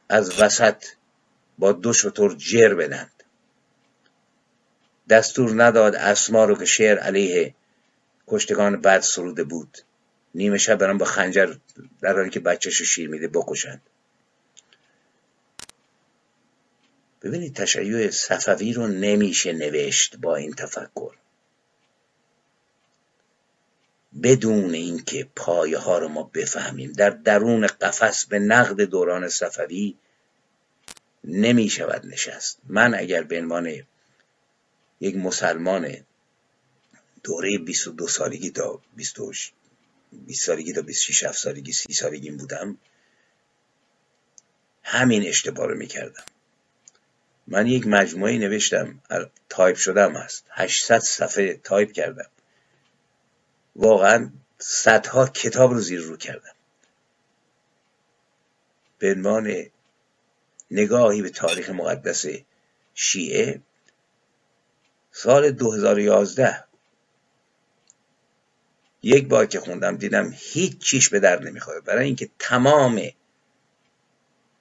از وسط با دو شطور جر بدند دستور نداد اسما رو که شعر علیه کشتگان بد سروده بود. نیمه شب برام با خنجر در حالی که بچهش شیر میده بکشند ببینید تشیع صفوی رو نمیشه نوشت با این تفکر. بدون اینکه پایه ها رو ما بفهمیم. در درون قفس به نقد دوران صفوی نمی شود نشست. من اگر به عنوان یک مسلمان دوره 22 سالگی تا 20 سالگی تا 26 سالگی 30 سالگی بودم. همین اشتباه رو می‌کردم. من یک مجموعه نوشتم تایپ شده‌م هست. 800 صفحه تایپ کردم. واقعا صدها کتاب رو زیر رو کردم. به عنوان نگاهی به تاریخ مقدس شیعه سال 2011 یک بار که خوندم دیدم هیچ چیش به در نمی‌خواد برای اینکه تمام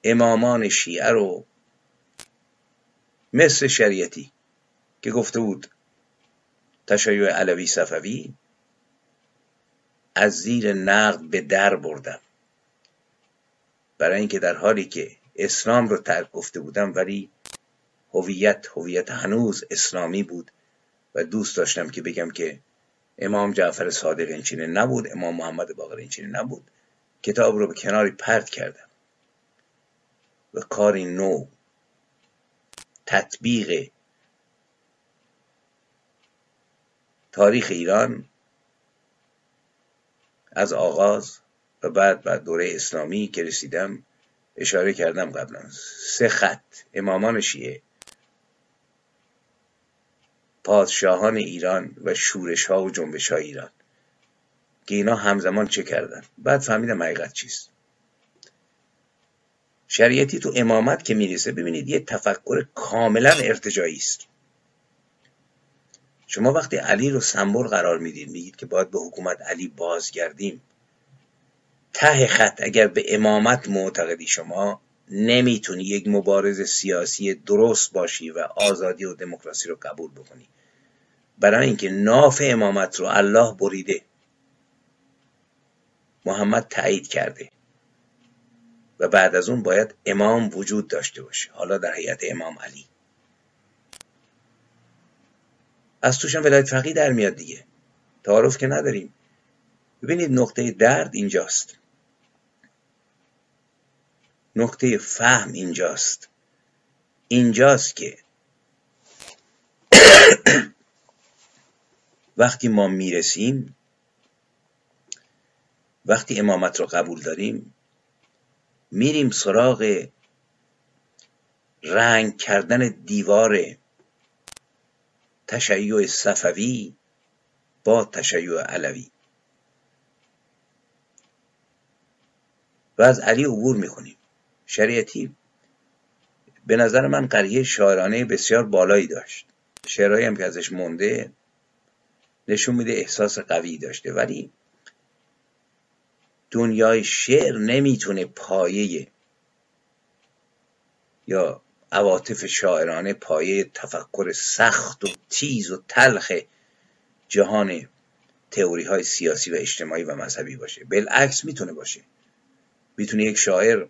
امامان شیعه رو مثل شریعتی که گفته بود تشیع علوی صفوی از زیر نقد به در بردم. برای اینکه در حالی که اسلام رو ترک گفته بودم ولی هویت هویت هنوز اسلامی بود و دوست داشتم که بگم که امام جعفر صادق این نبود امام محمد باقر این نبود. کتاب رو به کناری پرت کردم. و کاری نو تطبیق تاریخ ایران از آغاز و بعد بعد دوره اسلامی که رسیدم اشاره کردم قبلا. سه خط امامان شیعه. پادشاهان ایران و شورش ها و جنبش های ایران. که اینا همزمان چه کردن؟ بعد فهمیدم حقیقت چیست. شریعتی تو امامت که می‌رسه ببینید یه تفکر کاملا ارتجایی است. شما وقتی علی رو سمبل قرار می‌دید میگید که باید به حکومت علی بازگردیم ته خط اگر به امامت معتقدی شما نمی‌تونی یک مبارز سیاسی درست باشی و آزادی و دموکراسی رو قبول بکنی. برای اینکه ناف امامت رو الله بریده. محمد تایید کرده. و بعد از اون باید امام وجود داشته باشه. حالا در هیئت امام علی. از توشم ولایت فقیه در میاد دیگه. تعارف که نداریم. ببینید نقطه درد اینجاست. نقطه فهم اینجاست. اینجاست که وقتی ما می‌رسیم وقتی امامت رو قبول داریم میریم سراغ رنگ کردن دیوار تشیع صفوی با تشیع علوی. و از علی عبور می‌کنیم. شریعتی به نظر من قریه شاعرانه بسیار بالایی داشت. شعرهایی هم که ازش مونده نشون میده احساس قوی داشته. ولی دنیای شعر نمی‌تونه پایه یا عواطف شاعرانه پایه تفکر سخت و تیز و تلخ جهان تئوری های سیاسی و اجتماعی و مذهبی باشه. بالعکس می‌تونه باشه. می‌تونه یک شاعر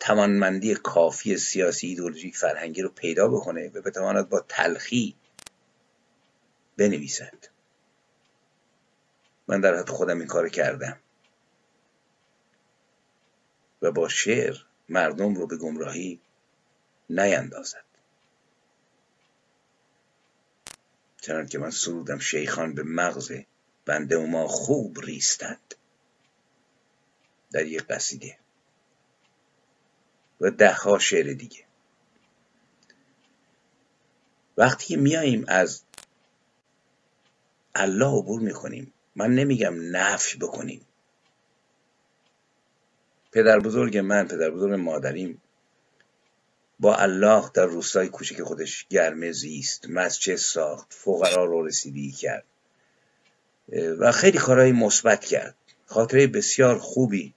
توانمندی کافی سیاسی ایدولوژیک فرهنگی رو پیدا بکنه و بتواند با تلخی بنویسد. من در حد خودم این کار کردم. و با شعر مردم رو به گمراهی نیندازد. چنان که من سرودم شیخان به مغز بنده ما خوب ریستند در یک قصیده. و دهها شعر دیگه. وقتی میاییم از الله عبور می‌کنیم. من نمیگم نفی بکنیم. پدر بزرگ من پدر بزرگ مادریم با الله در روستای کوچک خودش گرمه زیست مسجد ساخت فقرا رو رسیدگی کرد. و خیلی کارهای مثبت کرد. خاطره بسیار خوبی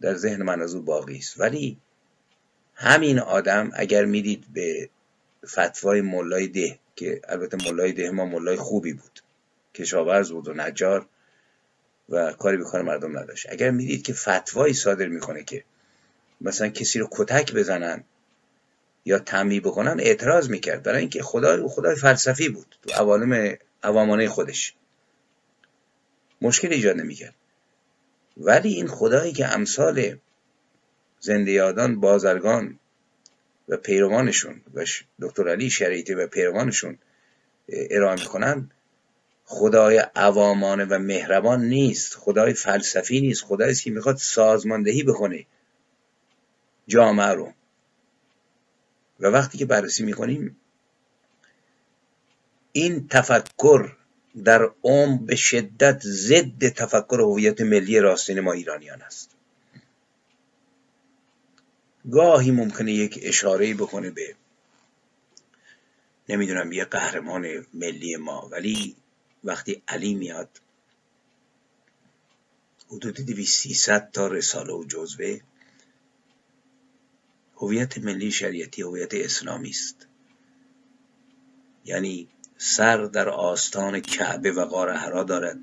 در ذهن من از او باقی است. ولی همین آدم اگر می‌دید به فتوای مولای ده که البته مولای ده ما مولای خوبی بود. کشاورز بود و نجار و کاری به مردم نداشت. اگر می‌دید که فتوایی صادر می‌کنه که مثلا کسی رو کتک بزنن یا تنبیه بکنن اعتراض می‌کرد. برای اینکه خدا خدای فلسفی بود. تو عوالم عوامانه خودش. مشکل ایجاد نمی‌کرد. ولی این خدایی که امثال زنده یادان بازرگان و پیروانشون و دکتر علی شریعتی و پیروانشون ارائه می‌کنن خدای عوامانه و مهربان نیست خدای فلسفی نیست خدایی که می‌خواد سازماندهی بکنه جامعه رو. و وقتی که بررسی می‌کنیم این تفکر در عمق به شدت ضد تفکر هویت ملی راستین ما ایرانیان است. گاهی ممکنه یک اشاره بکنه به نمی‌دونم یه قهرمان ملی ما ولی وقتی علی میاد حدود دویست تا رساله و جزوه هویت ملی شریعتی هویت اسلامی است. یعنی سر در آستان کعبه و غار حرا دارد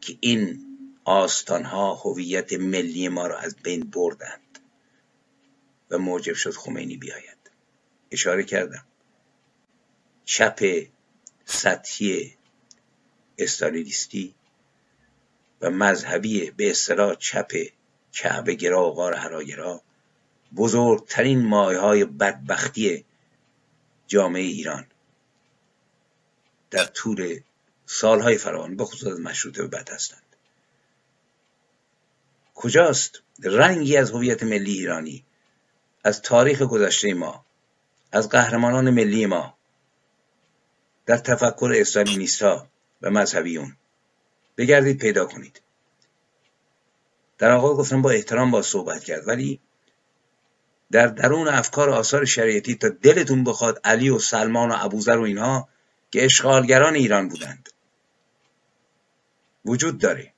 که این آستانها هویت ملی ما را از بین بردند و موجب شد خمینی بیاید. اشاره کردم. چپ سطحی استالیnisتی و مذهبی به اصطلاح چپ کعبه گرا و غار حراگرا بزرگترین مایه های بدبختی جامعه ایران در طول سالهای فراوان بخصوص از مشروطه به بد هستند. کجاست؟ رنگی از هویت ملی ایرانی از تاریخ گذشته ما از قهرمانان ملی ما. در تفکر استالینیستا و مذهبیون بگردید پیدا کنید. در آقا گفتم با احترام با صحبت کرد ولی در درون افکار آثار شریعتی تا دلتون بخواد علی و سلمان و ابوذر و اینها که اشغالگران ایران بودند. وجود داره.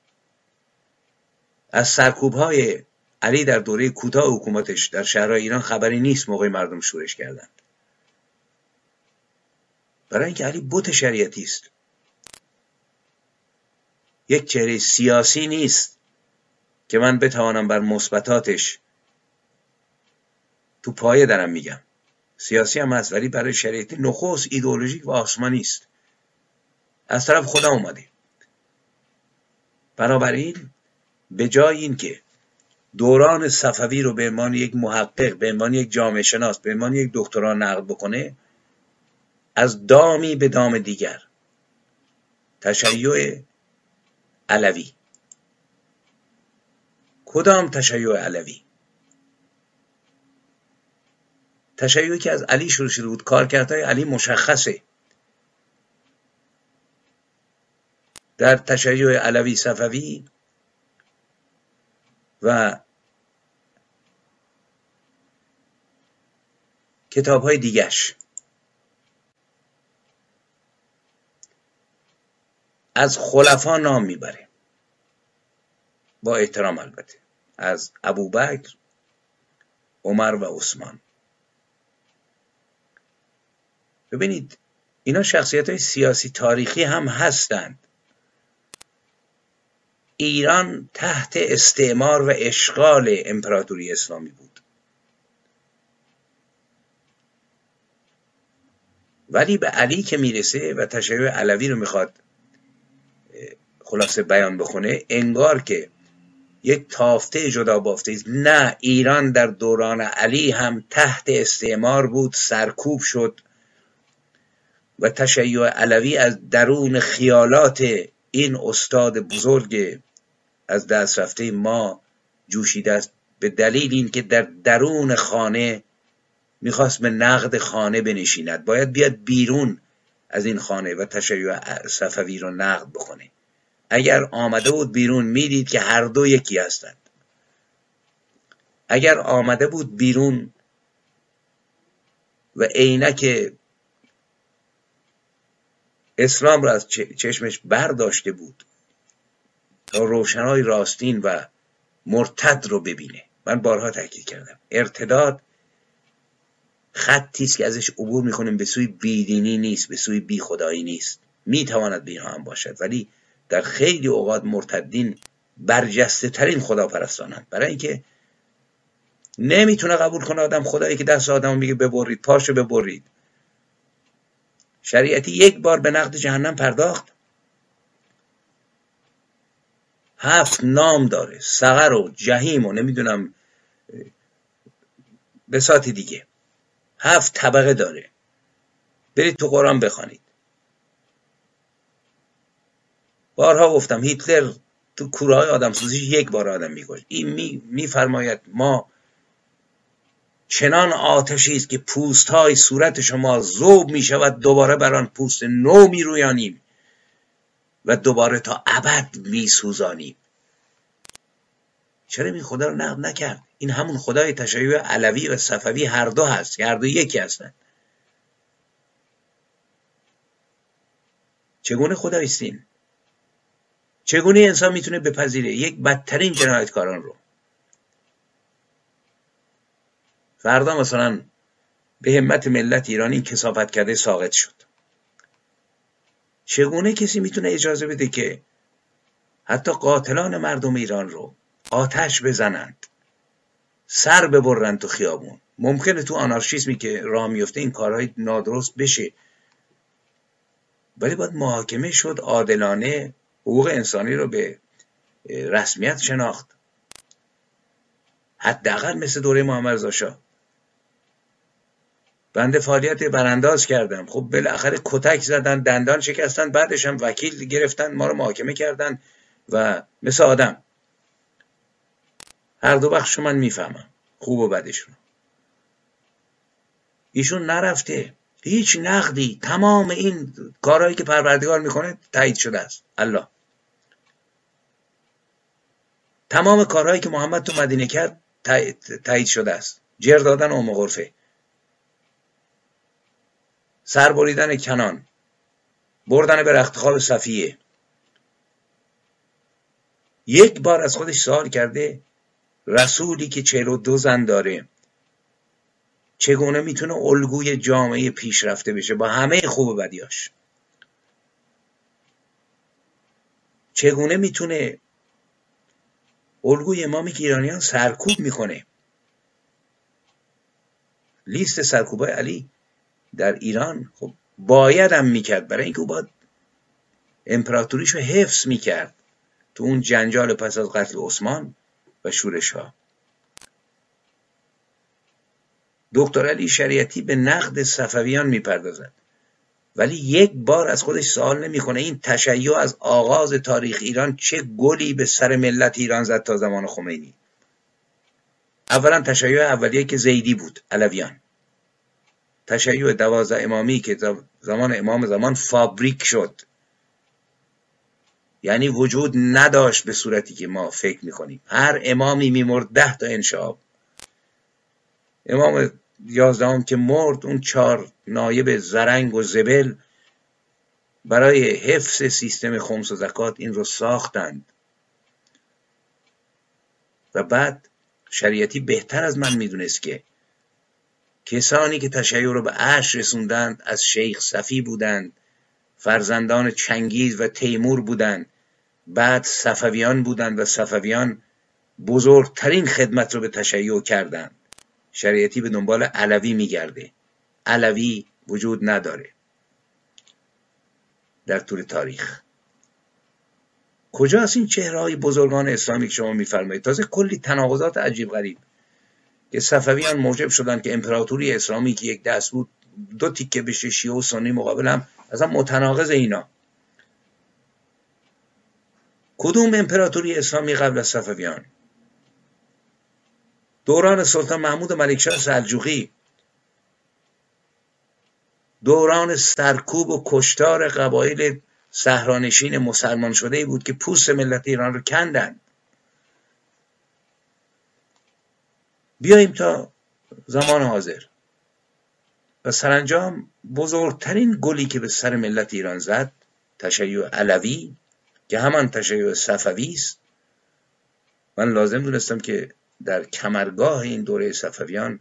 از سرکوب های علی در دوره کوتاه حکومتش در شهرهای ایران خبری نیست موقع مردم شورش کردند. برای اینکه علی بوت شریعتی است. یک چهره سیاسی نیست که من بتوانم بر مثبتاتش تو پایه دارم میگم. سیاسی هم هست ولی برای شریعتی نخست ایدئولوژیک و آسمانی است. از طرف خدا اومده بنابراین به جای اینکه دوران صفوی رو به عنوان یک محقق به عنوان یک جامعه شناس به عنوان یک دکترا نقد بکنه از دامی به دام دیگر. تشیع علوی. کدام تشیع علوی؟ تشیعی که از علی شروع شده بود کارکردهای علی مشخصه. در تشیع علوی صفوی و کتاب های دیگش از خلفا نام می‌بره. با احترام البته. از ابوبکر عمر و عثمان. ببینید اینا شخصیت های سیاسی تاریخی هم هستند. ایران تحت استعمار و اشغال امپراتوری اسلامی بود. ولی به علی که می‌رسه و تشیع علوی رو می‌خواد خلاصه بیان بخونه انگار که یک تافته جدا بافته است. نه ایران در دوران علی هم تحت استعمار بود سرکوب شد و تشیع علوی از درون خیالات این استاد بزرگ از دست رفته ما جوشیده است. به دلیل اینکه در درون خانه می‌خواست به نقد خانه بنشیند. باید بیاد بیرون از این خانه و تشیع صفوی رو نقد بکنه. اگر آمده بود بیرون می‌دید که هر دو یکی هستند. اگر آمده بود بیرون و عینک اسلام را از چشمش برداشته بود تا روشنای راستین و مرتد رو ببینه. من بارها تاکید کردم. ارتداد خطی است که ازش عبور می‌کنیم به سوی بیدینی نیست به سوی بی خدایی نیست. می‌تواند به هم باشد. ولی در خیلی اوقات مرتدین برجسته ترین خداپرستانند. برای اینکه نمی‌تونه قبول کنه آدم خدایی که دست آدم میگه ببرید پاشو ببرید. شریعتی یک بار به نقد جهنم پرداخت. هفت نام داره سقر و جهیم و نمی‌دونم بساتی دیگه. هفت طبقه داره. برید تو قرآن بخوانید. بارها گفتم هیتلر تو کوره های آدم سوزیش یک بار آدم میکش این میفرماید می ما چنان آتشی است که پوست های صورت شما زوب می شود دوباره بر آن پوست نو می رویانیم و دوباره تا ابد میسوزانیم. چرا این خدا رو نقد نکرد؟ این همون خدای تشیع علوی و صفوی هر دو هست هر دو یکی هستند چگونه خدایستین چگونه انسان می‌تونه بپذیره یک بدترین جنایتکاران رو؟ فردا مثلا به همت ملت ایران این کسافت کرده ساقط شد. چگونه کسی می‌تونه اجازه بده که حتی قاتلان مردم ایران رو آتش بزنند؟ سر ببرند تو خیابون. ممکنه تو آنارشیزمی که راه میفته این کارهای نادرست بشه. ولی باید محاکمه شد عادلانه حقوق انسانی رو به رسمیت شناخت. حداقل مثل دوره محمد رضا بنده فعالیت برانداز کردم. خب بالاخره کتک زدن دندان شکستن بعدش هم وکیل گرفتن ما رو محاکمه کردن و مثل آدم. هر دو بخش من می‌فهمم. خوب و بدش رو. ایشون نرفته. هیچ نقدی. تمام این کارهایی که پروردگار می‌کنه تایید شده است. الله. تمام کارهایی که محمد تو مدینه کرد تایید شده است. جر دادن ام غرفه. سر بریدن کنان بردن به رختخواب صفیه. یک بار از خودش سوال کرده رسولی که چهل و دو زن داره چگونه می‌تونه الگوی جامعه پیشرفته بشه با همه خوب بدیاش؟ چگونه می‌تونه الگوی امامی که ایرانیان سرکوب می‌کنه؟ لیست سرکوب علی در ایران خب باید هم می‌کرد. برای اینکه او باید امپراتوریش حفظ می‌کرد تو اون جنجال پس از قتل عثمان و شورش ها دکتر علی شریعتی به نقد صفویان می‌پردازد. ولی یک بار از خودش سوال نمی‌کنه این تشیع از آغاز تاریخ ایران چه گلی به سر ملت ایران زد تا زمان خمینی. اولا تشیع اولیه که زیدی بود علویان. تشیع دوازده امامی که زمان امام زمان فابریک شد. یعنی وجود نداشت به صورتی که ما فکر می‌کنیم. هر امامی میمرد ده تا انشاب. امام یازدهم که مرد اون چهار نایب زرنگ و زبل برای حفظ سیستم خمس و زکات این رو ساختند. و بعد شریعتی بهتر از من می‌دونست که کسانی که تشیع رو به عش رسوندند از شیخ صفی بودند فرزندان چنگیز و تیمور بودند بعد صفویان بودند و صفویان بزرگترین خدمت رو به تشیع کردند. شریعتی به دنبال علوی میگرده. علوی وجود نداره. در طول تاریخ. کجاست این چهره های بزرگان اسلامی که شما میفرمایید؟ تازه کلی تناقضات عجیب غریب. که صفویان موجب شدن که امپراتوری اسلامی که یک دست بود دو تیکه بشه شیعه و سنی مقابل هم اصلا متناقض اینا. کدوم امپراتوری اسلامی قبل از صفویان؟ دوران سلطان محمود ملکشاه سلجوقی. دوران سرکوب و کشتار قبایل سهرانشین مسلمان شده بود که پوست ملت ایران رو کندند بیاییم تا زمان حاضر. و سرانجام بزرگترین گلی که به سر ملت ایران زد تشیع علوی که همان تشیع صفوی است. من لازم دونستم که در کمرگاه این دوره صفویان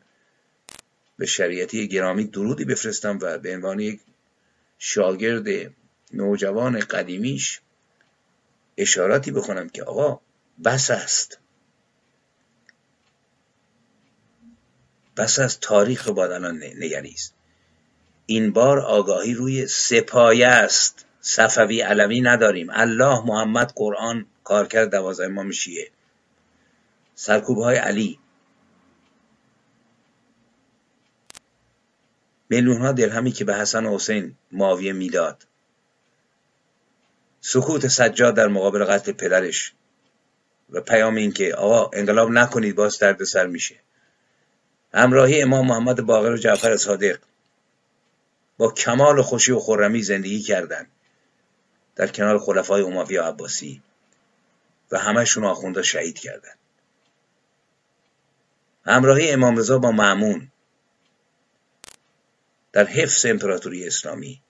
به شریعتی گرامی درودی بفرستم و به عنوان یک شاگرد نوجوان قدیمیش اشاراتی بکنم که آقا بس است. بس از تاریخ باید الان نگریست. این بار آگاهی روی سپایه است. صفوی علوی نداریم. الله محمد قرآن کارکرد دوازده امام شیعه. سرکوب های علی. میلیون ها درهمی که به حسن و حسین معاویه می‌داد. سکوت سجاد در مقابل قتل پدرش. و پیام این که آقا انقلاب نکنید باز درد سر میشه. همراهی امام محمد باقر و جعفر صادق با کمال خوشی و خرمی زندگی کردند در کنار خلفای اموی و عباسی و همهشون آخونده شهید کردند همراهی امام رضا با معمون در حفظ امپراتوری اسلامی.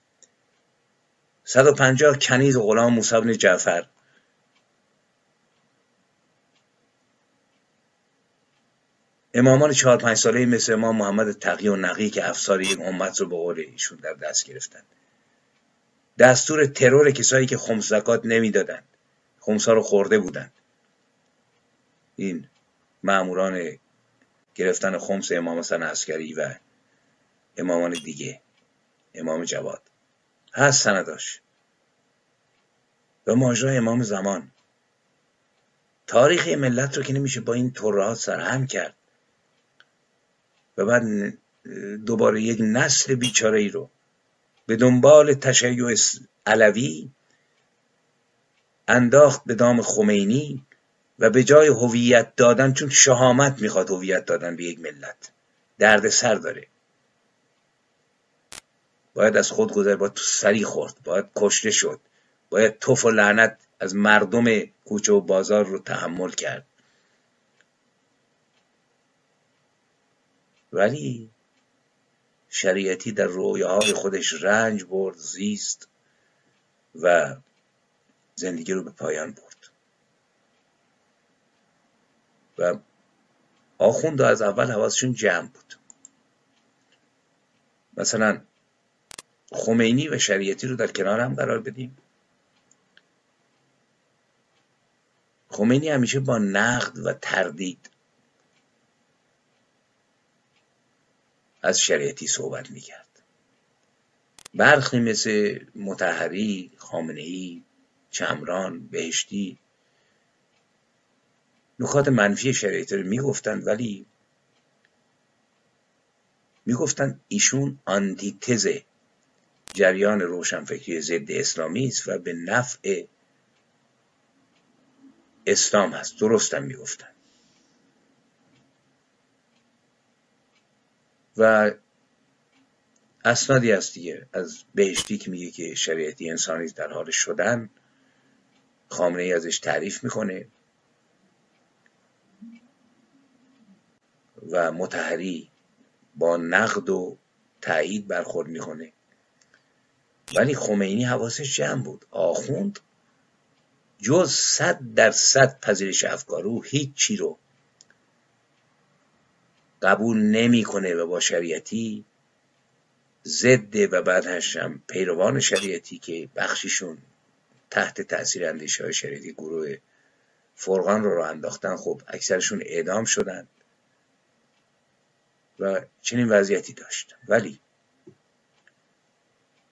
150 کنیز غلام موسی بن جعفر امامان چهار پنج ساله مثل امام محمد تقی و نقی که افسار یک امت رو به قول ایشون در دست گرفتن. دستور ترور کسایی که خمس زکات نمی‌دادند. خمسا رو خورده بودند. این معموران گرفتن خمس امام حسن عسکری و امامان دیگه. امام جواد. هست سنداش. و ماجرا امام زمان. تاریخ ملت رو که نمیشه با این ترهات سرهم کرد. و بعد دوباره یک نسل بیچاره ای رو به دنبال تشیع علوی انداخت به دام خمینی و به جای هویت دادن چون شهامت می‌خواد هویت دادن به یک ملت درد سر داره. باید از خود گذر باید تو سری خورد باید کشته شد باید توف و لعنت از مردم کوچه و بازار رو تحمل کرد. ولی شریعتی در رویاهای خودش رنج برد زیست و زندگی رو به پایان برد. و آخوند از اول حواسشون جمع بود. مثلا خمینی و شریعتی رو در کنار هم قرار بدیم. خمینی همیشه با نقد و تردید از شریعتی صحبت می‌کرد. برخی مثل متحری، خامنهی، چمران، بهشتی نکات منفی شریعتی رو می‌گفتند ولی می‌گفتند ایشون آنتیتز جریان روشنفکری ضد اسلامی است و به نفع اسلام هست. درستم می‌گفتند. و اسنادی هست دیگه از بهشتی که میگه که شریعتی انسانی در حال شدن خامنه ای ازش تعریف می‌کنه و متحری با نقد و تایید برخورد می‌کنه. ولی خمینی حواسش جمع بود. آخوند جز صد در صد پذیرش افکارو هیچ چی رو قبول نمی‌کنه و با شریعتی ضد و بعدش هم پیروان شریعتی که بخشیشون تحت تاثیر اندیشه های شریعتی گروه فرقان رو رو انداختن خب اکثرشون اعدام شدن و چنین وضعیتی داشت. ولی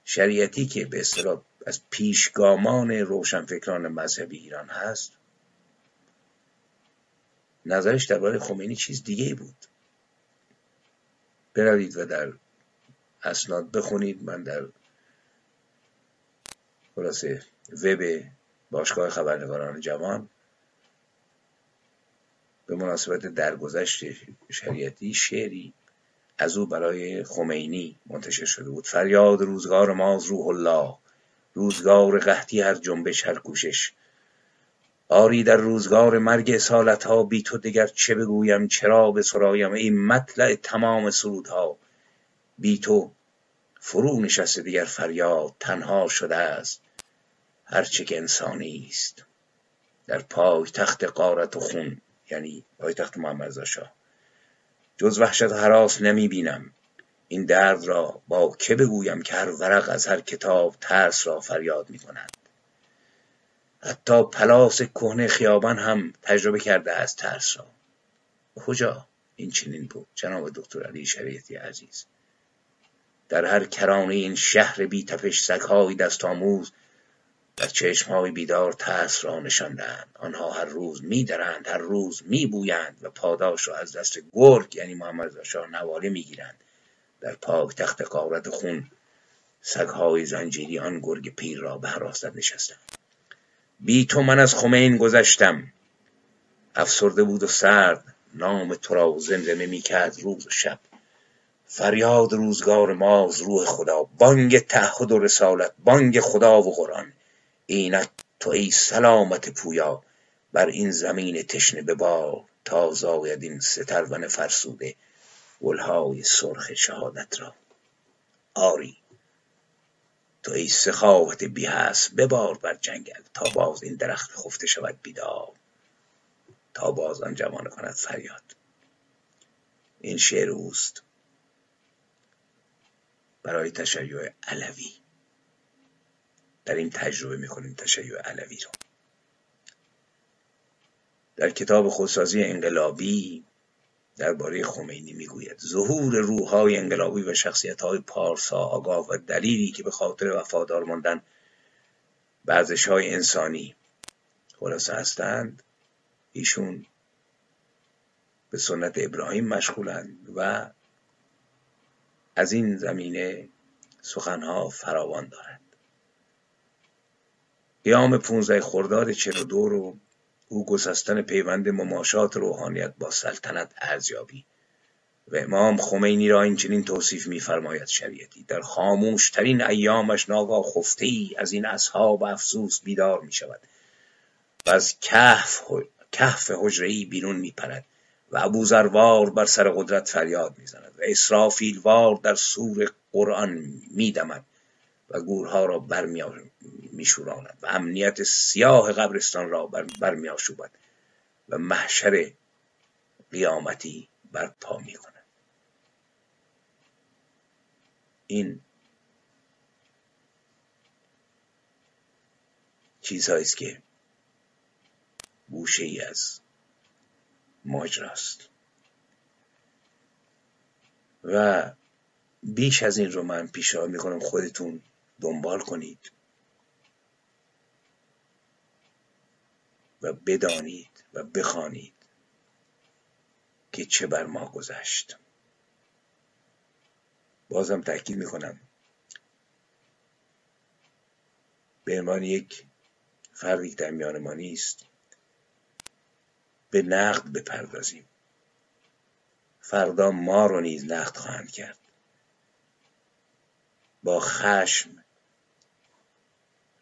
شریعتی که به اصطلاح از پیشگامان روشنفکران مذهبی ایران هست نظرش درباره خمینی چیز دیگه بود. بروید و در اسناد بخونید. من در خلاصه وب باشگاه خبرنگاران جوان به مناسبت درگذشت شریعتی شعری از او برای خمینی منتشر شده بود. فریاد روزگار ماز روح الله روزگار قحطی هر جنبش هر کوشش. آری در روزگار مرگ اصالت ها بی تو دگر چه بگویم؟ چرا به سرایم؟ این مطلع تمام سرودها. بی تو فرو نشسته دیگر فریاد تنها شده است. هرچه که انسانی است. در پای تخت قارت و خون یعنی پای تخت محمد شاه. جز وحشت و حراس نمی بینم. این درد را با که بگویم که هر ورق از هر کتاب ترس را فریاد می کند. حتی پلاس کهنه خیابان هم تجربه کرده از ترس را. کجا این چنین بود؟ جناب دکتر علی شریعتی عزیز. در هر کرانه این شهر بی تپش سگهای دست آموز در چشمهای بیدار ترس را نشاندند. آنها هر روز میدرند هر روز میبویند و پاداش را از دست گرگ یعنی محمد شاه نواله می‌گیرند در پاک تخت قارت خون سگهای زنجیری آن گرگ پیر را به حراست نشستند. بی تو من از خمین گذشتم. افسرده بود و سرد نام تو را زمزمه می‌کرد روز و شب. فریاد روزگار ماز روح خدا بانگ تعهد و رسالت بانگ خدا و قرآن. اینک تو ای سلامت پویا بر این زمین تشنه ببار تا زاید این سترون فرسوده گلهای سرخ شهادت را. آری. تو ای سخاوت بی هست ببار بر جنگل تا باز این درخت خفته شود بیدار. تا باز آن جوانه کند فریاد. این شعر اوست. برای تشیع علوی. در این تجربه می‌کنیم تشیع علوی رو در کتاب خودسازی انقلابی درباره خمینی می‌گوید. ظهور روحهای انقلابی و شخصیت های پارسا آگاه و دلیلی که به خاطر وفادار ماندن به های انسانی خلاصه هستند ایشون به سنت ابراهیم مشغولند و از این زمینه سخنها فراوان دارند. قیام 15 خرداد 42 رو او گسستن پیوند مماشات روحانیت با سلطنت ارزیابی و امام خمینی را این چنین توصیف می‌فرماید شریعتی. در خاموشترین ایامش ناگاه خفته ای از این اصحاب افسوس بیدار می شود و از کهف کهف حجره بیرون میپرد و ابوذروار بر سر قدرت فریاد می‌زند و اسرافیلوار در سور قرآن میدمد. و گورها را برمیشوراند و امنیت سیاه قبرستان را برمیآشوبد و محشر قیامتی برپا می‌کند. این چیزهایی است که گوشه ای از ماجراست. و بیش از این رو من پیشنهاد می‌کنم خودتون دنبال کنید و بدانید و بخوانید که چه بر ما گذشت. بازم تاکید می‌کنم به عنوان یک فردی در میان ما نیست به نقد بپردازیم. فردا ما رو نیز نقد خواهند کرد. با خشم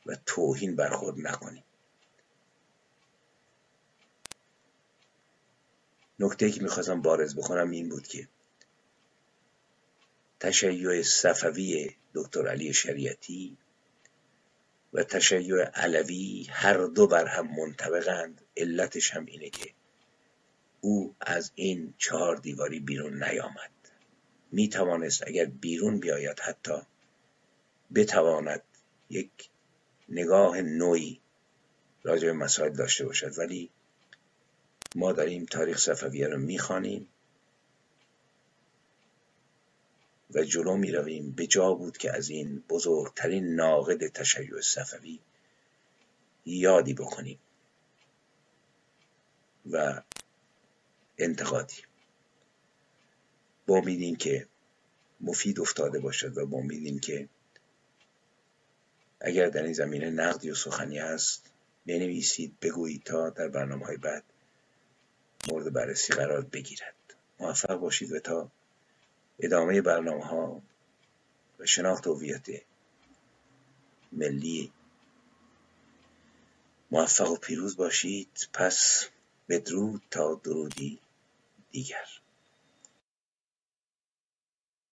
و توهین برخورد نکنیم. نکته که می‌خواستم بارز بکنم این بود که تشیع صفوی دکتر علی شریعتی و تشیع علوی هر دو بر هم منطبقند. علتش هم اینه که او از این چهار دیواری بیرون نیامد. می توانست اگر بیرون بیاید حتی بتواند یک نگاه نوعی راجع به مسائل داشته باشد. ولی ما داریم تاریخ صفویه رو می‌خوانیم و جلو می رویم به جا بود که از این بزرگترین ناقد تشیع صفوی یادی بکنیم و انتقادی با امیدین که مفید افتاده باشد و با امیدین که اگر در این زمینه نقدی و سخنی هست بنویسید بگویید تا در برنامه های بعد مورد بررسی قرار بگیرد. موفق باشید و تا ادامه برنامه ها و شناخت هویت ملی موفق و پیروز باشید. پس بدرود تا درودی دیگر.